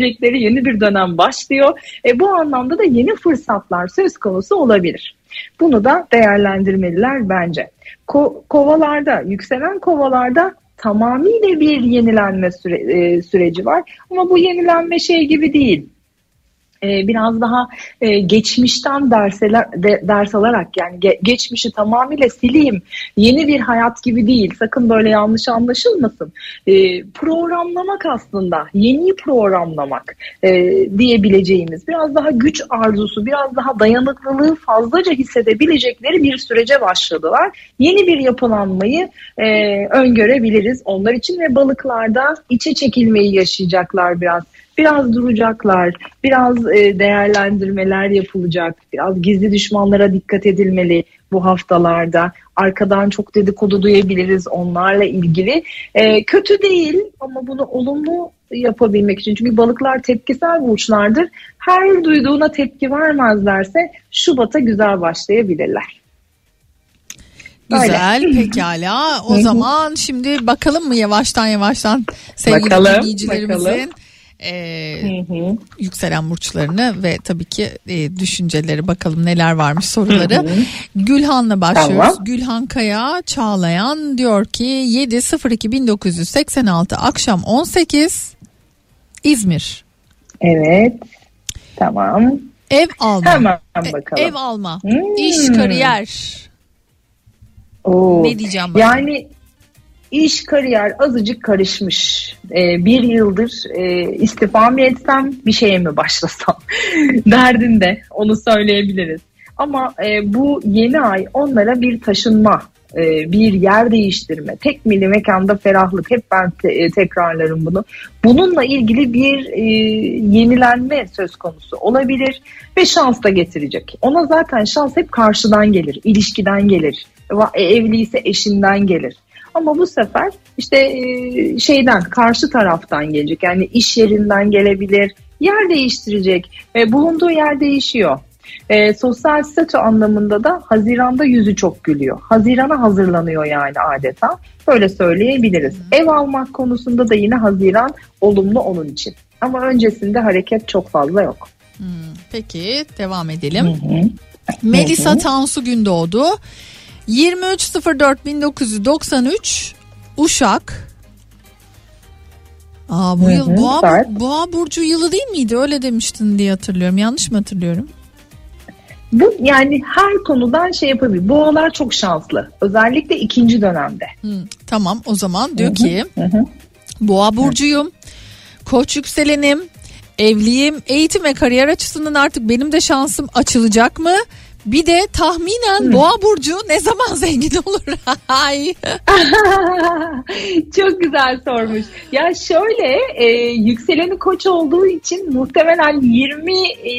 harcayabilecekleri yeni bir dönem başlıyor. E, bu anlamda da yeni fırsatlar söz konusu olabilir. Bunu da değerlendirmeliler bence. Ko- kovalarda, yükselen kovalarda tamamıyla bir yenilenme süre- e, süreci var. Ama bu yenilenme şey gibi değil biraz daha e, geçmişten derseler, de, ders alarak yani ge, geçmişi tamamıyla sileyim yeni bir hayat gibi değil. Sakın böyle yanlış anlaşılmasın. E, programlamak aslında yeni programlamak e, diyebileceğimiz biraz daha güç arzusu biraz daha dayanıklılığı fazlaca hissedebilecekleri bir sürece başladılar. Yeni bir yapılanmayı e, öngörebiliriz onlar için ve balıklarda içe çekilmeyi yaşayacaklar biraz biraz duracaklar, biraz e, değerlendirmeler yapılacak, biraz gizli düşmanlara dikkat edilmeli bu haftalarda. Arkadan çok dedikodu duyabiliriz onlarla ilgili. E, kötü değil ama bunu olumlu yapabilmek için. Çünkü balıklar tepkisel burçlardır. Her duyduğuna tepki vermezlerse Şubat'a güzel başlayabilirler. Güzel pekala. O zaman şimdi bakalım mı yavaştan yavaştan sevgili Bakalım, dinleyicilerimizin bakalım. E, yükselen burçlarını ve tabii ki e, düşünceleri bakalım neler varmış soruları. Hı hı. Gülhan'la başlıyoruz. Tamam. Gülhan Kaya Çağlayan diyor ki 7.02.1986 akşam 18 İzmir. Evet. Tamam. Ev alma. Hemen E- bakalım. Ev alma. Hmm. İş kariyer. Oo. Ne diyeceğim bakalım. Yani iş kariyer azıcık karışmış. Ee, bir yıldır e, istifa mı etsem bir şeye mi başlasam [LAUGHS] derdinde onu söyleyebiliriz. Ama e, bu yeni ay onlara bir taşınma, e, bir yer değiştirme, tek milli mekanda ferahlık hep ben te- e, tekrarlarım bunu. Bununla ilgili bir e, yenilenme söz konusu olabilir ve şans da getirecek. Ona zaten şans hep karşıdan gelir, ilişkiden gelir, e, evliyse eşinden gelir. Ama bu sefer işte e, şeyden karşı taraftan gelecek. Yani iş yerinden gelebilir, yer değiştirecek. E, bulunduğu yer değişiyor. E, sosyal statü anlamında da Haziran'da yüzü çok gülüyor. Hazirana hazırlanıyor yani adeta. Böyle söyleyebiliriz. Ev almak konusunda da yine Haziran olumlu onun için. Ama öncesinde hareket çok fazla yok. Peki devam edelim. Melisa Tansu Gündoğdu 23.04.1993 Uşak Aa, bu Hı yıl hı, boğa, Sart. boğa burcu yılı değil miydi? Öyle demiştin diye hatırlıyorum. Yanlış mı hatırlıyorum? Bu yani her konudan şey yapabilir. Boğalar çok şanslı. Özellikle ikinci dönemde. Hı, tamam o zaman diyor ki Hı hı. boğa burcuyum. Koç yükselenim. Evliyim. Eğitim ve kariyer açısından artık benim de şansım açılacak mı? Bir de tahminen boğa burcu ne zaman [LAUGHS] zengin olur? Ay. [LAUGHS] Çok güzel sormuş. Ya şöyle e, yükseleni koç olduğu için muhtemelen 20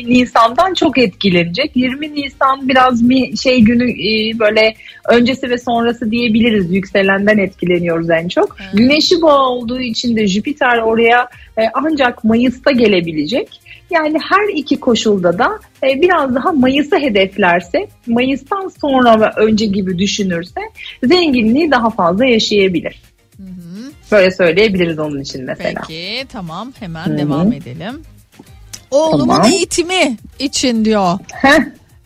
Nisan'dan çok etkilenecek. 20 Nisan biraz bir şey günü e, böyle öncesi ve sonrası diyebiliriz. Yükselenden etkileniyoruz en çok. Güneşi boğa olduğu için de Jüpiter oraya e, ancak Mayıs'ta gelebilecek. Yani her iki koşulda da e, biraz daha Mayıs'ı hedeflerse, Mayıs'tan sonra ve önce gibi düşünürse zenginliği daha fazla yaşayabilir. Böyle söyleyebiliriz onun için mesela. Peki tamam hemen Hı hı. devam edelim. Oğlumun Tamam. eğitimi için diyor. Heh.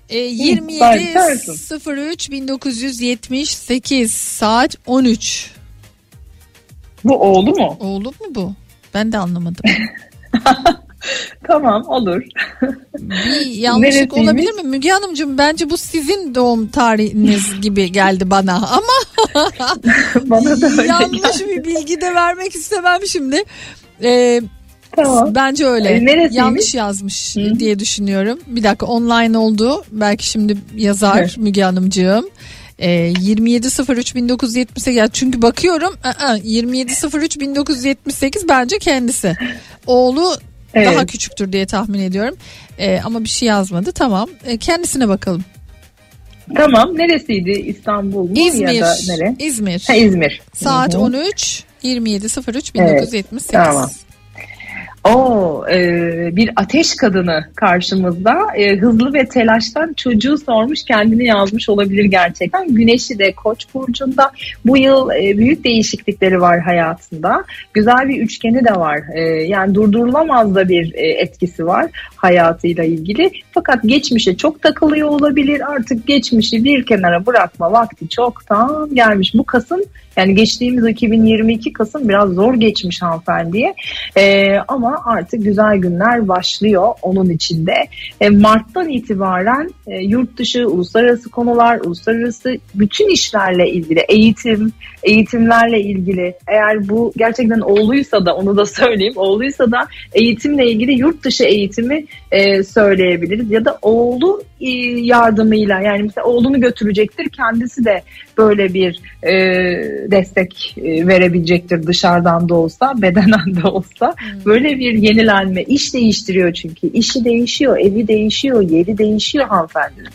E, söylersin. 27.03 1978 saat 13. Bu oğlu mu? Oğlum mu bu? Ben de anlamadım. [LAUGHS] tamam olur. Bir [LAUGHS] yanlışlık olabilir mi? Müge Hanımcığım bence bu sizin doğum tarihiniz gibi geldi bana ama [LAUGHS] Bana da öyle yanlış geldi. bir bilgi de vermek istemem şimdi. Ee, Tamam. Bence öyle. E, neresiymiş? Yanlış yazmış diye düşünüyorum. Bir dakika online oldu. Belki şimdi yazar Evet. Müge Hanımcığım. Ee, 27.03.1978 ya çünkü bakıyorum aa, 27.03.1978 bence kendisi. Oğlu Evet. daha küçüktür diye tahmin ediyorum. Ee, ama bir şey yazmadı. Tamam. Ee, kendisine bakalım. Tamam neresiydi İstanbul mu İzmir. ya da nere? İzmir. Ha, İzmir. Saat Hı hı. 13 27.03.1978. Tamam. O e, bir ateş kadını karşımızda e, hızlı ve telaştan çocuğu sormuş kendini yazmış olabilir gerçekten. Güneşi de Koç burcunda bu yıl e, büyük değişiklikleri var hayatında. Güzel bir üçgeni de var. E, yani durdurulamaz da bir e, etkisi var hayatıyla ilgili. Fakat geçmişe çok takılıyor olabilir. Artık geçmişi bir kenara bırakma vakti çoktan gelmiş. Bu Kasım yani geçtiğimiz 2022 Kasım biraz zor geçmiş hanımefendiye. Ee, ama artık güzel günler başlıyor onun içinde. E, Mart'tan itibaren e, yurt dışı, uluslararası konular, uluslararası bütün işlerle ilgili eğitim, eğitimlerle ilgili eğer bu gerçekten oğluysa da onu da [LAUGHS] söyleyeyim. Oğluysa da eğitimle ilgili yurt dışı eğitimi e, söyleyebiliriz. Ya da oğlu e, yardımıyla yani mesela oğlunu götürecektir kendisi de böyle bir e, destek e, verebilecektir dışarıdan da olsa bedenen de olsa. Böyle bir yenilenme iş değiştiriyor çünkü. İşi değişiyor evi değişiyor yeri değişiyor hanımefendinin.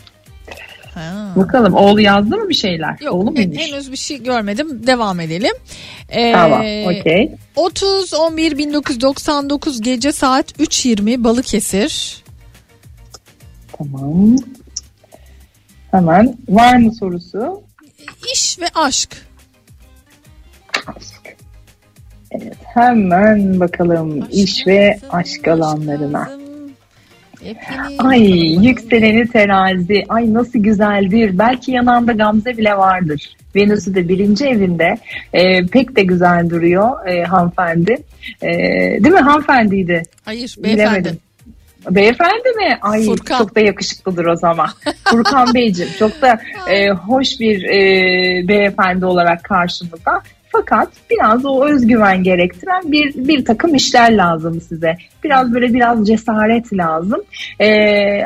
Ha. Bakalım oğlu yazdı mı bir şeyler? Yok Oğlu muymuş? henüz bir şey görmedim. Devam edelim. Ee, Tamam okey. 30 11 1999 gece saat 3.20 Balıkesir. Tamam. Hemen var mı sorusu? İş ve aşk. Evet, hemen bakalım iş ve aşk alanlarına. Ay yükseleni terazi. Ay nasıl güzeldir. Belki yanağında Gamze bile vardır. Venüs'ü de birinci evinde. Ee, pek de güzel duruyor e, hanımefendi. Ee, değil mi hanımefendiydi? Hayır beyefendi. Bilemedim. Beyefendi mi? Ay Furkan. çok da yakışıklıdır o zaman. Furkan Beyciğim çok da e, [LAUGHS] hoş bir e, beyefendi olarak karşımızda. Fakat biraz o özgüven gerektiren bir bir takım işler lazım size. Biraz böyle biraz cesaret lazım. E,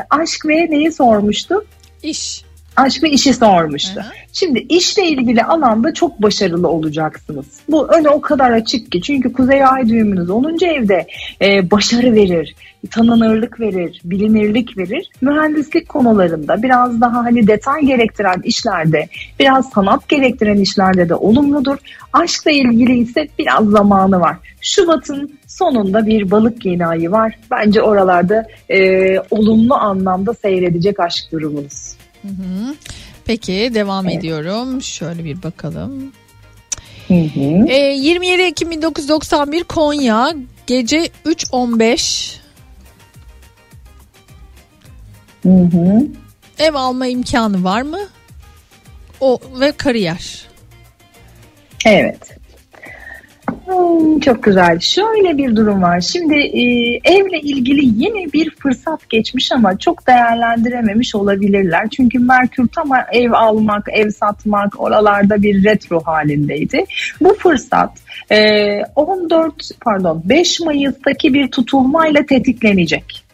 aşk ve neyi sormuştu? İş. Aşk ve işi sormuştu. Şimdi işle ilgili alanda çok başarılı olacaksınız. Bu öne o kadar açık ki. Çünkü Kuzey Ay düğümünüz 10. evde e, başarı verir, tanınırlık verir, bilinirlik verir. Mühendislik konularında biraz daha hani detay gerektiren işlerde, biraz sanat gerektiren işlerde de olumludur. Aşkla ilgili ise biraz zamanı var. Şubat'ın sonunda bir balık yeni ayı var. Bence oralarda e, olumlu anlamda seyredecek aşk durumunuz. Hı hı. Peki devam ediyorum. Şöyle bir bakalım. Hı hı. Ee, 27 Ekim 1991 Konya gece 3.15 Hı hı. ev alma imkanı var mı? O ve kariyer. Evet. Hmm, çok güzel. Şöyle bir durum var. Şimdi e, evle ilgili yine bir fırsat geçmiş ama çok değerlendirememiş olabilirler. Çünkü Merkür tam ev almak, ev satmak oralarda bir retro halindeydi. Bu fırsat e, 14 pardon 5 Mayıs'taki bir tutulmayla tetiklenecek.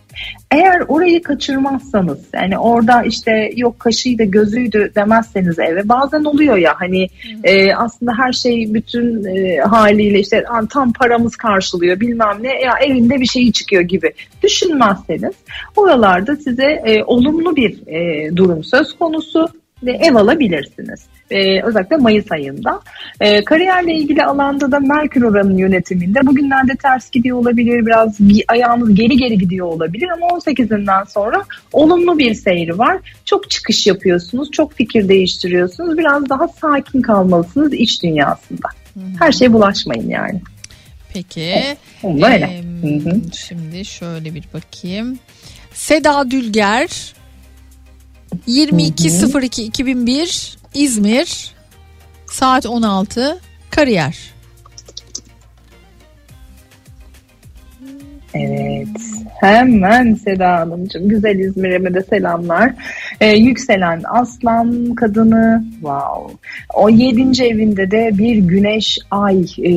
Eğer orayı kaçırmazsanız yani orada işte yok kaşıydı gözüydü demezseniz eve bazen oluyor ya hani e, aslında her şey bütün e, haliyle işte "Aa, tam paramız karşılıyor bilmem ne ya evinde bir şey çıkıyor gibi düşünmezseniz oralarda size e, olumlu bir e, durum söz konusu ve ev alabilirsiniz. Ee, özellikle Mayıs ayında. Ee, kariyerle ilgili alanda da Merkür oranın yönetiminde bugünlerde ters gidiyor olabilir, biraz ayağınız geri geri gidiyor olabilir ama 18'inden sonra olumlu bir seyri var. Çok çıkış yapıyorsunuz, çok fikir değiştiriyorsunuz, biraz daha sakin kalmalısınız iç dünyasında. Her şeye bulaşmayın yani. Peki. Böyle. Ee, şimdi şöyle bir bakayım. Seda Dülger 22.02.2001 İzmir saat 16 kariyer. Evet. Hemen Seda Hanımcığım. Güzel İzmir'e de selamlar. Ee, yükselen aslan kadını. Wow. O yedinci evinde de bir güneş ay e,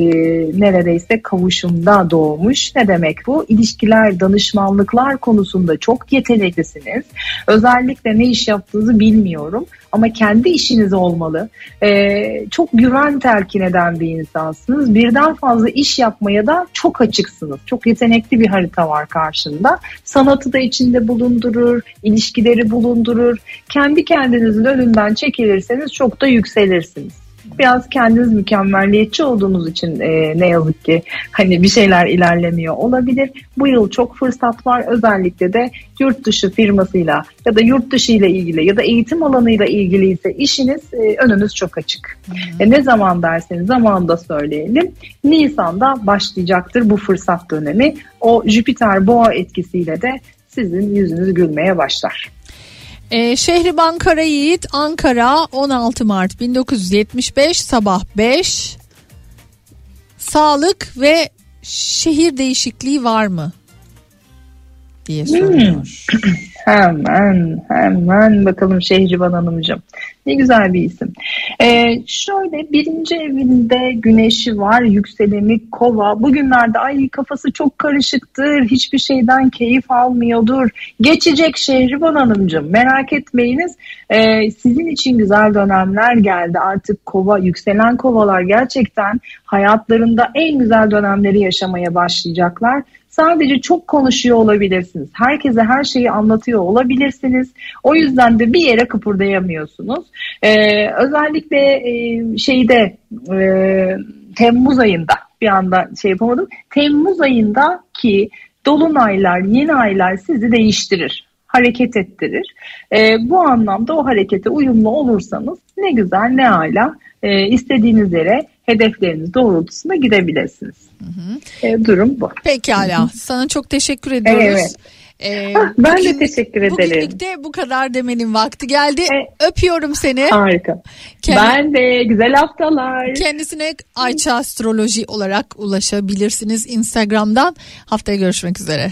neredeyse kavuşumda doğmuş. Ne demek bu? İlişkiler, danışmanlıklar konusunda çok yeteneklisiniz. Özellikle ne iş yaptığınızı bilmiyorum. Ama kendi işiniz olmalı. Ee, çok güven telkin eden bir insansınız. Birden fazla iş yapmaya da çok açıksınız. Çok yetenekli bir harita var karşında. Sanatı da içinde bulundurur, ilişkileri bulundurur. Kendi kendinizin önünden çekilirseniz çok da yükselirsiniz. Biraz kendiniz mükemmelliyetçi olduğunuz için e, ne yazık ki hani bir şeyler ilerlemiyor olabilir. Bu yıl çok fırsat var özellikle de yurt dışı firmasıyla ya da yurt dışı ile ilgili ya da eğitim alanıyla ilgili ise işiniz e, önünüz çok açık. E, ne zaman derseniz zamanında söyleyelim. Nisan'da başlayacaktır bu fırsat dönemi. O Jüpiter boğa etkisiyle de sizin yüzünüz gülmeye başlar. Ee, Şehriban Karayiğit Ankara 16 Mart 1975 sabah 5 Sağlık ve şehir değişikliği var mı? diye soruyor. [CLEARS THROAT] Hemen hemen bakalım Şehriban Hanımcığım. Ne güzel bir isim. Ee, şöyle birinci evinde güneşi var, yükseleni kova. Bugünlerde ay kafası çok karışıktır, hiçbir şeyden keyif almıyordur. Geçecek Şehriban Hanımcığım merak etmeyiniz. Ee, sizin için güzel dönemler geldi. Artık kova, yükselen kovalar gerçekten hayatlarında en güzel dönemleri yaşamaya başlayacaklar. Sadece çok konuşuyor olabilirsiniz. Herkese her şeyi anlatıyor olabilirsiniz. O yüzden de bir yere kıpırdayamıyorsunuz. Ee, özellikle e, şeyde e, Temmuz ayında bir anda şey yapamadım. Temmuz ayında ki dolunaylar, yeni aylar sizi değiştirir hareket ettirir. E, bu anlamda o harekete uyumlu olursanız ne güzel ne hala e, istediğiniz yere hedefleriniz doğrultusunda gidebilirsiniz. E, durum bu. Pekala. Sana çok teşekkür ediyoruz. Evet. Ee, Ah, ben de teşekkür ederim. Bugünlük de bu kadar demenin vakti geldi. Öpüyorum seni. Harika. Kendi- Ben de güzel haftalar. Kendisine Ayça Astroloji olarak ulaşabilirsiniz Instagram'dan. Haftaya görüşmek üzere.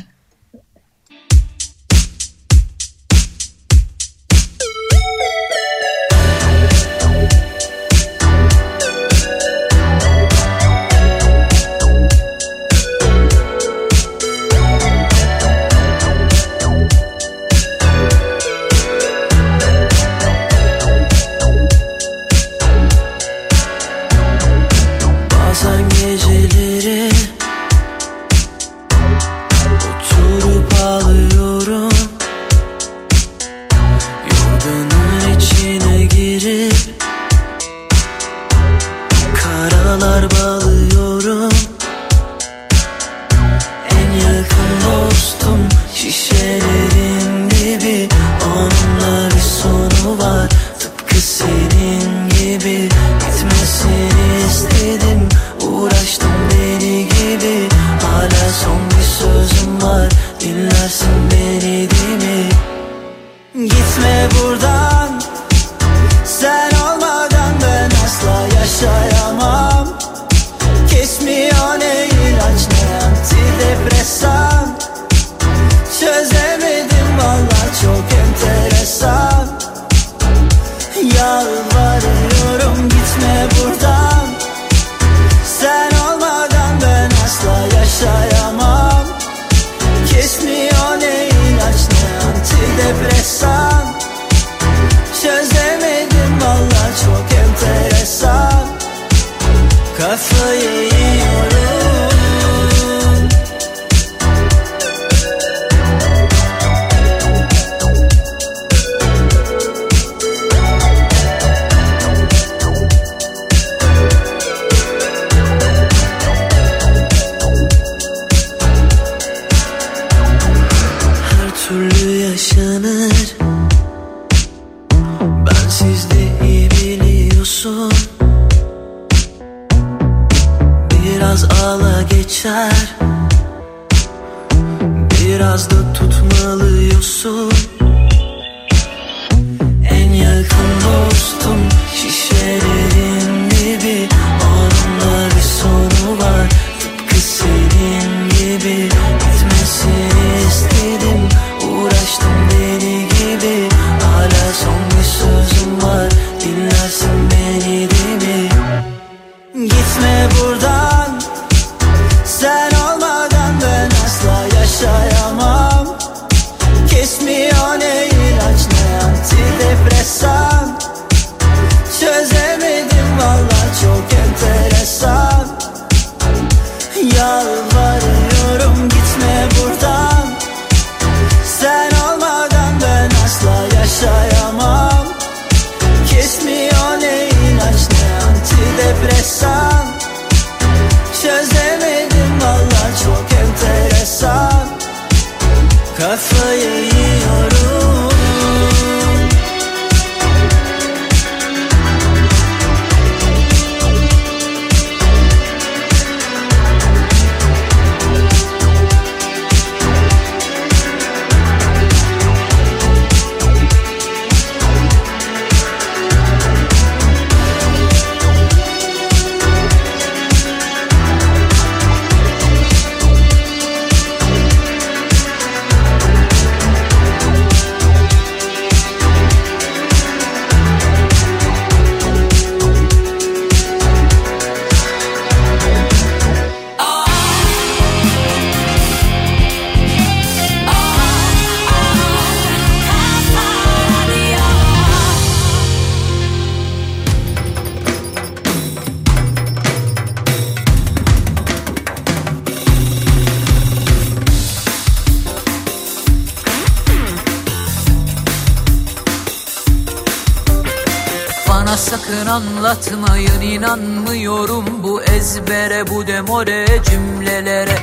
Anlatmayın inanmıyorum bu ezbere bu demore cümlelere.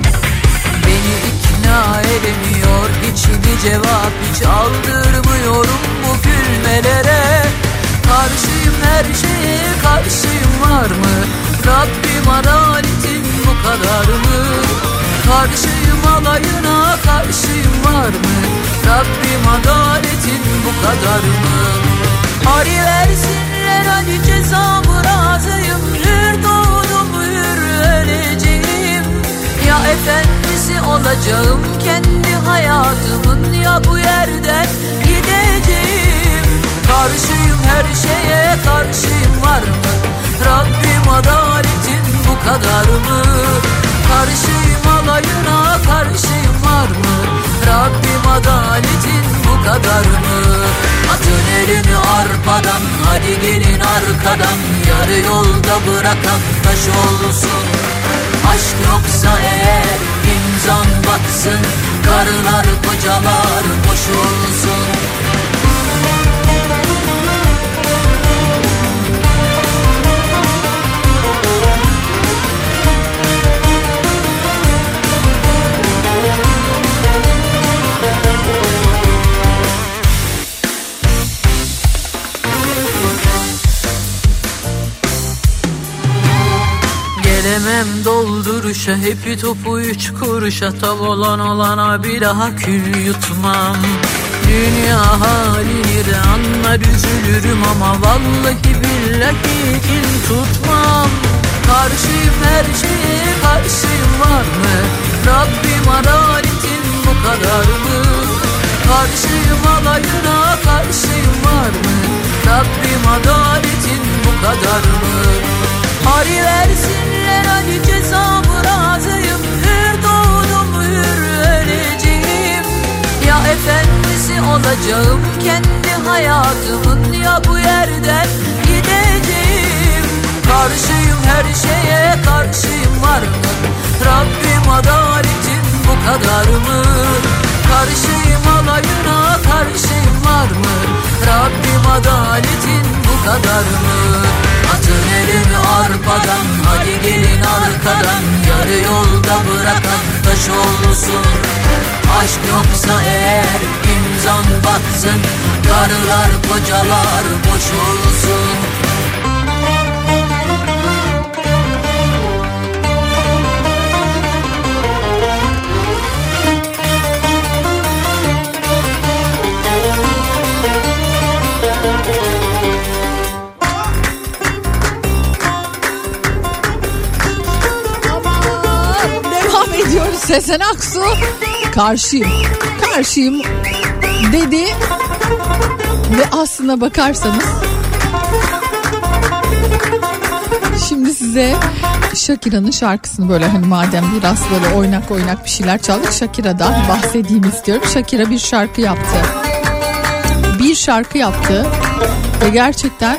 Beni ikna edemiyor içimi cevap hiç aldırmıyorum bu gülmelere. Karşıyım her şeye karşıyım var mı? Rabbim adaletin bu kadar mı? Karşıyım alayına karşıyım var mı? Rabbim adaletin bu kadar mı? Hari versinler hadi cezamı razıyım Hür doğdum hür öleceğim. Ya efendisi olacağım kendi hayatımın Ya bu yerden gideceğim. Karşıyım her şeye karşıyım var mı? Rabbim adaletin bu kadar mı? Karşıyım alayına karşıyım var mı? Rabbim adaletin bu kadar mı? Atın elini arpadan hadi gelin arkadan. Yarı yolda bırakan taş olsun. Aşk yoksa eğer imzan batsın. Karılar kocalar boş olsun Gelemem dolduruşa hepi topu üç kuruşa. Tav olan olana bir daha kül yutmam. Dünya halini de anlar üzülürüm ama Vallahi billahi kin tutmam? Karşıyım her şeye karşıyım var mı? Rabbim adaletin bu kadar mı? Karşıyım alayına karşıyım var mı? Rabbim adaletin bu kadar mı? Hari versinler olacağım kendi hayatımın Ya bu yerden gideceğim. Karşıyım her şeye karşıyım var mı? Rabbim adaletin bu kadar mı? Karşıyım alayına karşıyım var mı? Rabbim adaletin bu kadar mı Atın elini arpadan hadi gelin arkadan. Yarı yolda bırakan taş olsun. Aşk yoksa eğer imzan batsın. Karılar kocalar boş olsun Sezen Aksu. Karşıyım. Karşıyım dedi. Ve aslına bakarsanız şimdi size Shakira'nın şarkısını böyle hani madem biraz böyle oynak oynak bir şeyler çaldık Shakira'dan bahsedeyim istiyorum. Shakira bir şarkı yaptı. bir şarkı yaptı ve gerçekten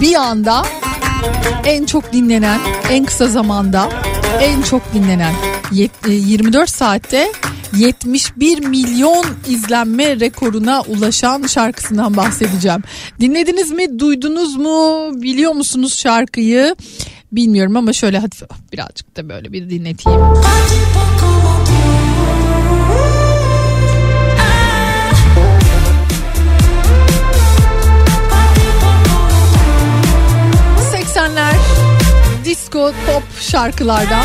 bir anda en çok dinlenen, en kısa zamanda en çok dinlenen 24 saatte 71 milyon izlenme rekoruna ulaşan şarkısından bahsedeceğim. Dinlediniz mi, duydunuz mu, biliyor musunuz şarkıyı? Bilmiyorum ama şöyle hafif birazcık da böyle bir dinleteyim. ...80'ler disco pop şarkılardan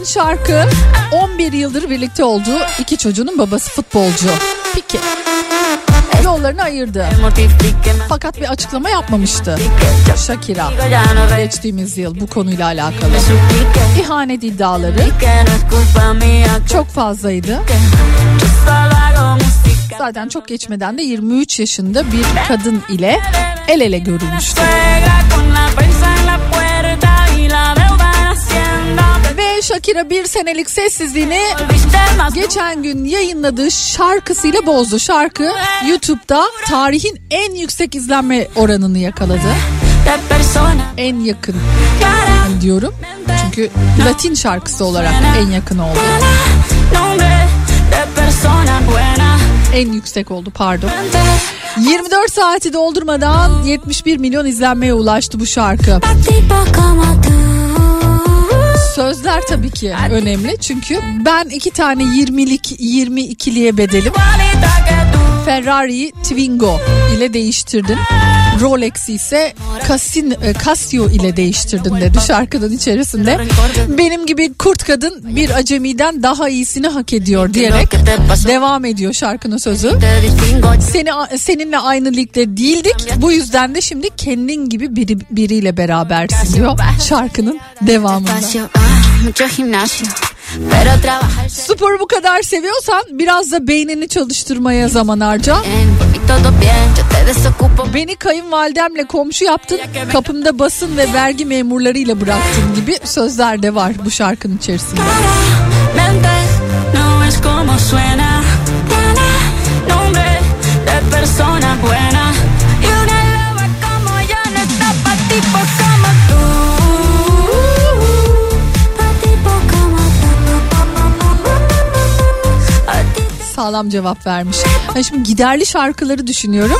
Latin şarkı 11 yıldır birlikte olduğu iki çocuğunun babası futbolcu. Peki yollarını ayırdı. Fakat bir açıklama yapmamıştı. Shakira geçtiğimiz yıl bu konuyla alakalı. İhanet iddiaları çok fazlaydı. Zaten çok geçmeden de 23 yaşında bir kadın ile el ele görülmüştü. Shakira bir senelik sessizliğini geçen gün yayınladığı şarkısıyla bozdu. Şarkı YouTube'da tarihin en yüksek izlenme oranını yakaladı. En yakın Clara, diyorum. Çünkü Latin şarkısı olarak en yakın oldu. En yüksek oldu pardon. 24 saati doldurmadan 71 milyon izlenmeye ulaştı bu şarkı. Sözler tabii ki önemli çünkü ben iki tane 20'lik 22'liye bedelim. Ferrari'yi Twingo ile değiştirdin. Rolex'i ise Casin, e, Casio ile değiştirdin dedi şarkının içerisinde. Benim gibi kurt kadın bir acemiden daha iyisini hak ediyor diyerek devam ediyor şarkının sözü. Seni seninle aynı ligde değildik. Bu yüzden de şimdi kendin gibi biri, biriyle berabersin diyor şarkının devamında. Mucho gimnasio. Sporu bu kadar seviyorsan biraz da beynini çalıştırmaya zaman harca. desocupo. Beni kayınvalidemle komşu yaptın, kapımda basın ve vergi memurlarıyla bıraktın gibi sözler de var bu şarkının içerisinde. Sağlam cevap vermiş. Ben şimdi giderli şarkıları düşünüyorum.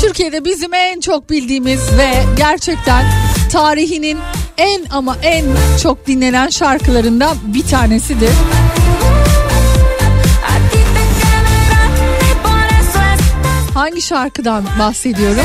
Türkiye'de bizim en çok bildiğimiz ve gerçekten tarihinin en ama en çok dinlenen şarkılarından bir tanesidir. Hangi şarkıdan bahsediyorum?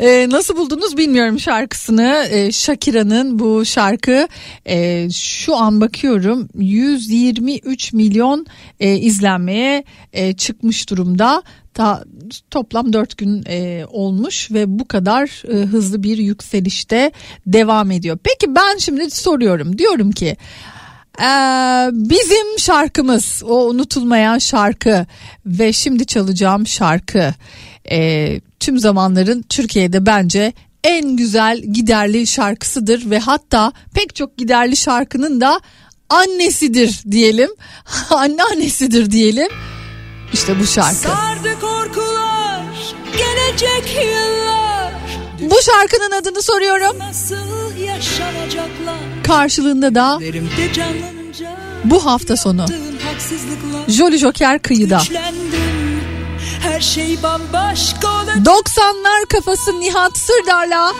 Ee, nasıl buldunuz bilmiyorum şarkısını. Ee, Shakira'nın bu şarkı e, şu an bakıyorum 123 milyon e, izlenmeye e, çıkmış durumda. Ta, toplam 4 gün e, olmuş ve bu kadar e, hızlı bir yükselişte devam ediyor. Peki ben şimdi soruyorum diyorum ki ee, bizim şarkımız o unutulmayan şarkı ve şimdi çalacağım şarkı ee, tüm zamanların Türkiye'de bence en güzel giderli şarkısıdır ve hatta pek çok giderli şarkının da annesidir diyelim. [LAUGHS] Anneannesidir diyelim. İşte bu şarkı. Sardı korkular gelecek yıllar. Bu şarkının adını soruyorum. Nasıl yaşanacaklar? Karşılığında da bu hafta sonu. Jolly Joker kıyıda. Güçlendim her şey bambaşka olacak. 90'lar kafası Nihat Sırdar'la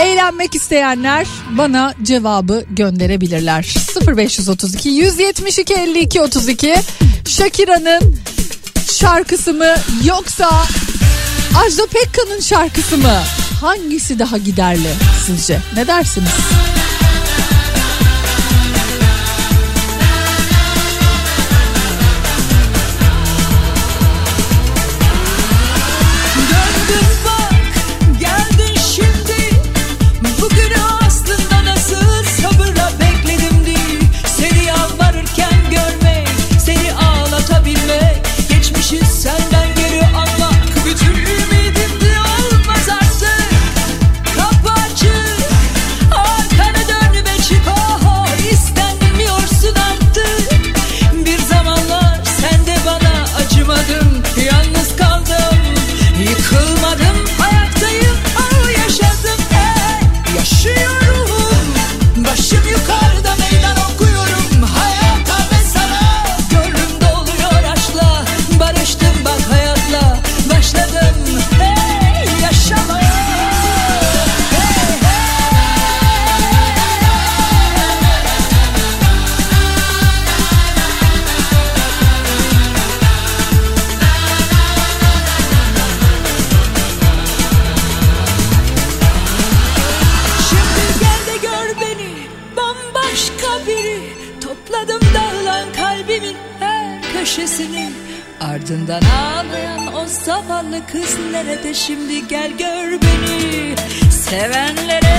eğlenmek isteyenler bana cevabı gönderebilirler. 0532 172 52 32 Shakira'nın şarkısı mı yoksa Ajda Pekka'nın şarkısı mı? Hangisi daha giderli sizce? Ne dersiniz? kız nerede? Şimdi gel gör beni. Sevenlere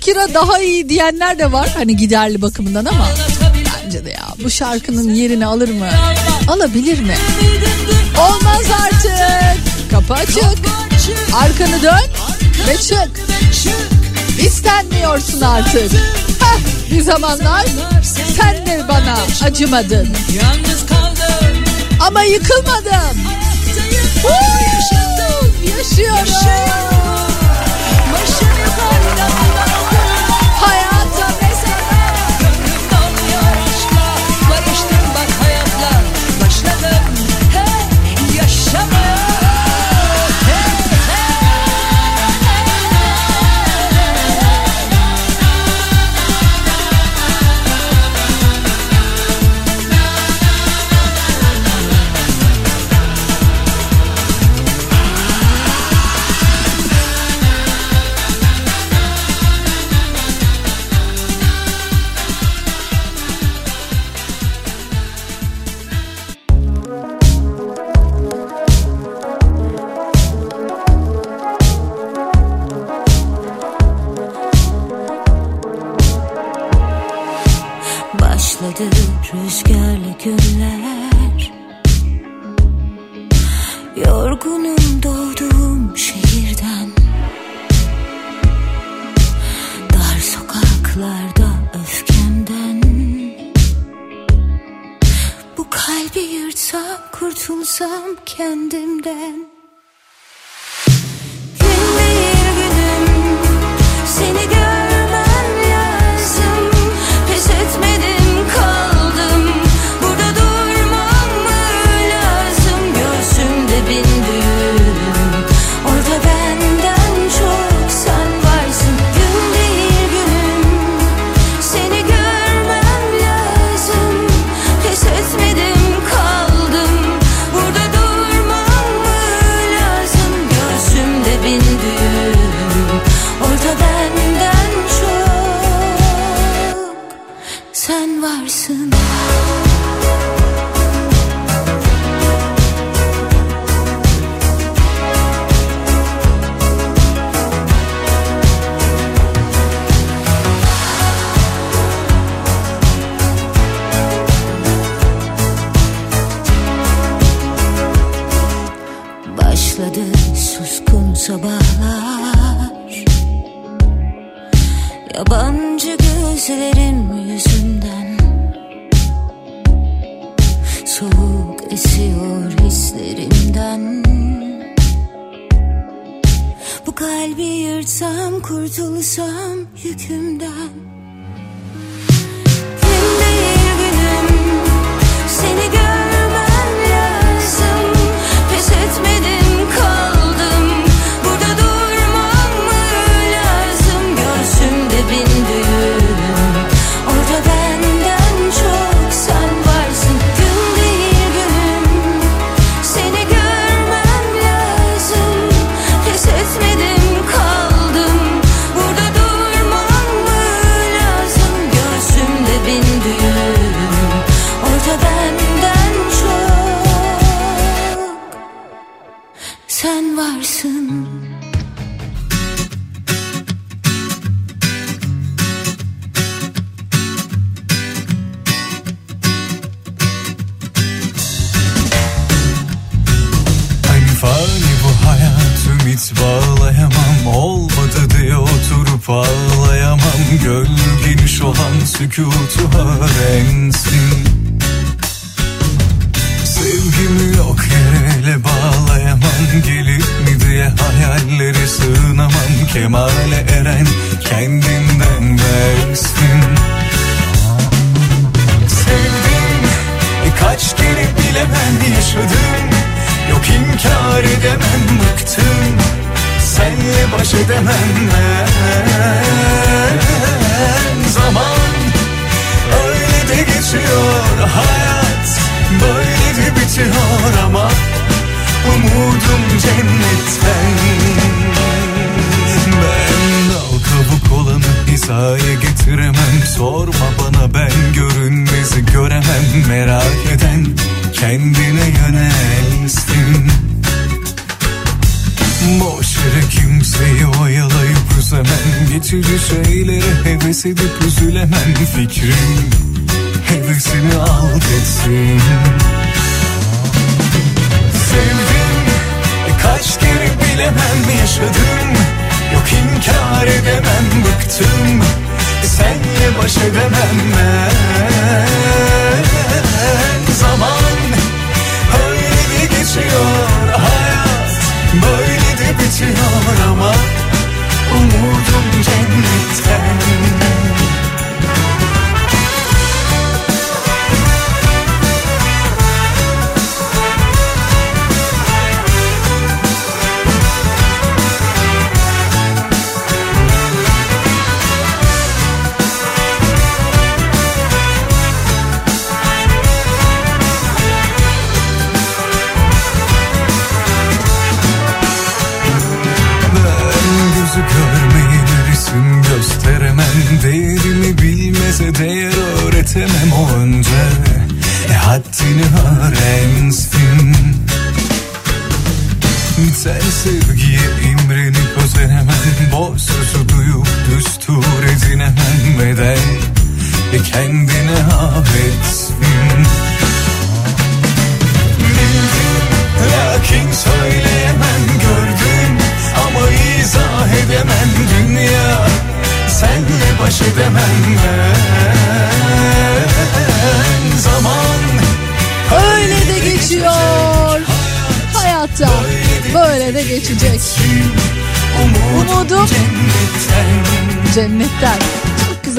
Shakira daha iyi diyenler de var hani giderli bakımından ama bence de ya bu şarkının yerini alır mı? Alabilir mi? Olmaz artık. Kapı açık. Arkanı dön ve çık. İstenmiyorsun artık. Heh, bir zamanlar sen de bana acımadın. Ama yıkılmadım. Yaşıyorum. merak eden kendine yönelsin Boş yere kimseyi oyalayıp üzemem. Geçici şeylere heves edip üzülemem. Fikrim hevesini al etsin Sevdim kaç kere bilemem. Yaşadım Yok inkar edemem. Bıktım Senle baş edemem ben zaman Öyle de geçiyor hayat Böyle de bitiyor ama Umudum cennetten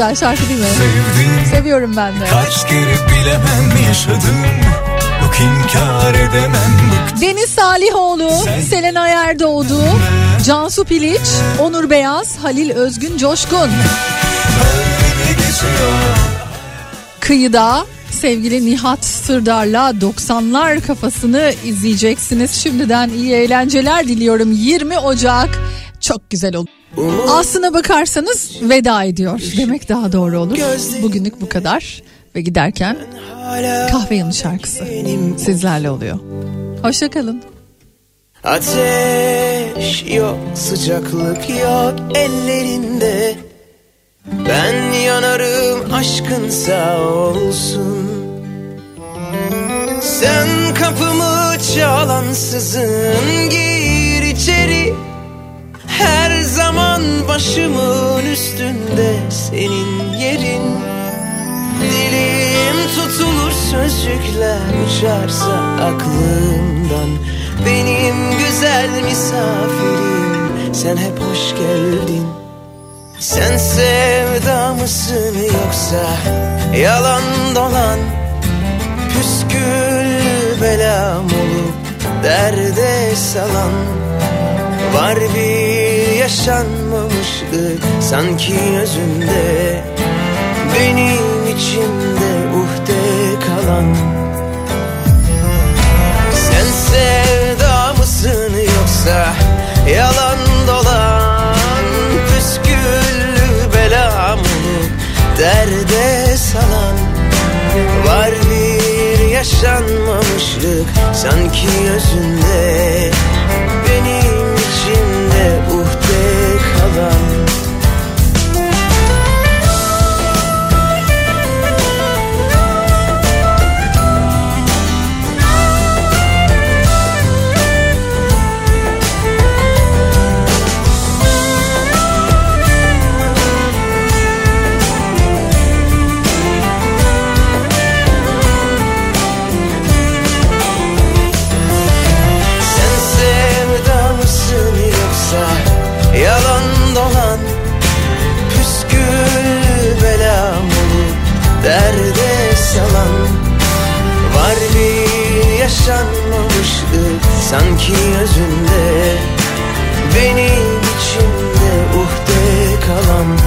güzel şarkı değil mi? Seviyorum ben de. Kaç kere bilemem yaşadım Yok inkar edemem Deniz Salihoğlu, Selena Erdoğdu, Cansu Piliç, Onur Beyaz, Halil Özgün Coşkun. Kıyıda sevgili Nihat Sırdar'la 90'lar kafasını izleyeceksiniz. Şimdiden iyi eğlenceler diliyorum. 20 Ocak çok güzel olur. Aslına bakarsanız veda ediyor demek daha doğru olur. Bugünlük bu kadar ve giderken kahve yanı şarkısı sizlerle oluyor. Hoşçakalın. Ateş yok, sıcaklık yok ellerinde Ben yanarım aşkın sağ olsun Sen kapımı çalansızın gir içeri Her zaman başımın üstünde senin yerin. Dilim tutulur sözcükler uçarsa aklımdan. Benim güzel misafirim sen hep hoş geldin. Sen sevda mısın yoksa yalan dolan? Püsküllü belam olup derde salan. Var bir yaşanmamışlık sanki özünde benim içimde uhde kalan. Sen sevda mısın yoksa yalan dolan? Püsküllü belam olup derde salan. Var bir yaşanmamışlık sanki özünde Benim içimde uhde kalan sanki özünde Benim içimde uhde kalan.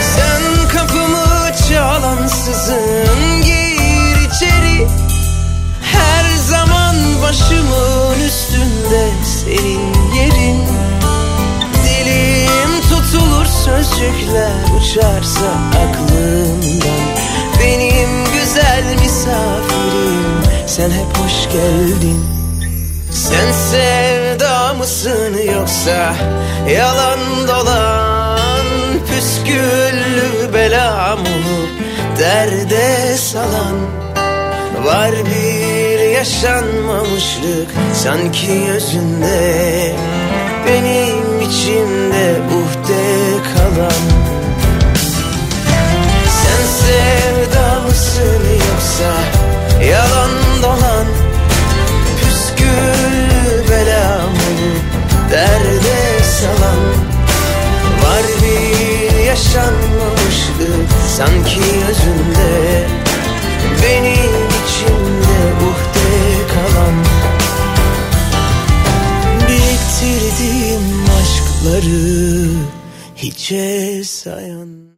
Sen kapımı çalansızın gir içeri. Her zaman başımın üstünde senin yerin. Dilim tutulur sözcükler uçarsa aklımdan. Benim güzel misafirim sen hep hoş geldin. Sen sevda mısın yoksa yalan dolan? Püsküllü belam olup derde salan? Var bir yaşanmamışlık sanki özünde. Benim içimde uhde kalan. Sen sevda mısın yoksa yalan derde salan Var bir yaşanmamışlık sanki özünde benim içimde uhde kalan. Biriktirdiğim aşkları hiçe sayan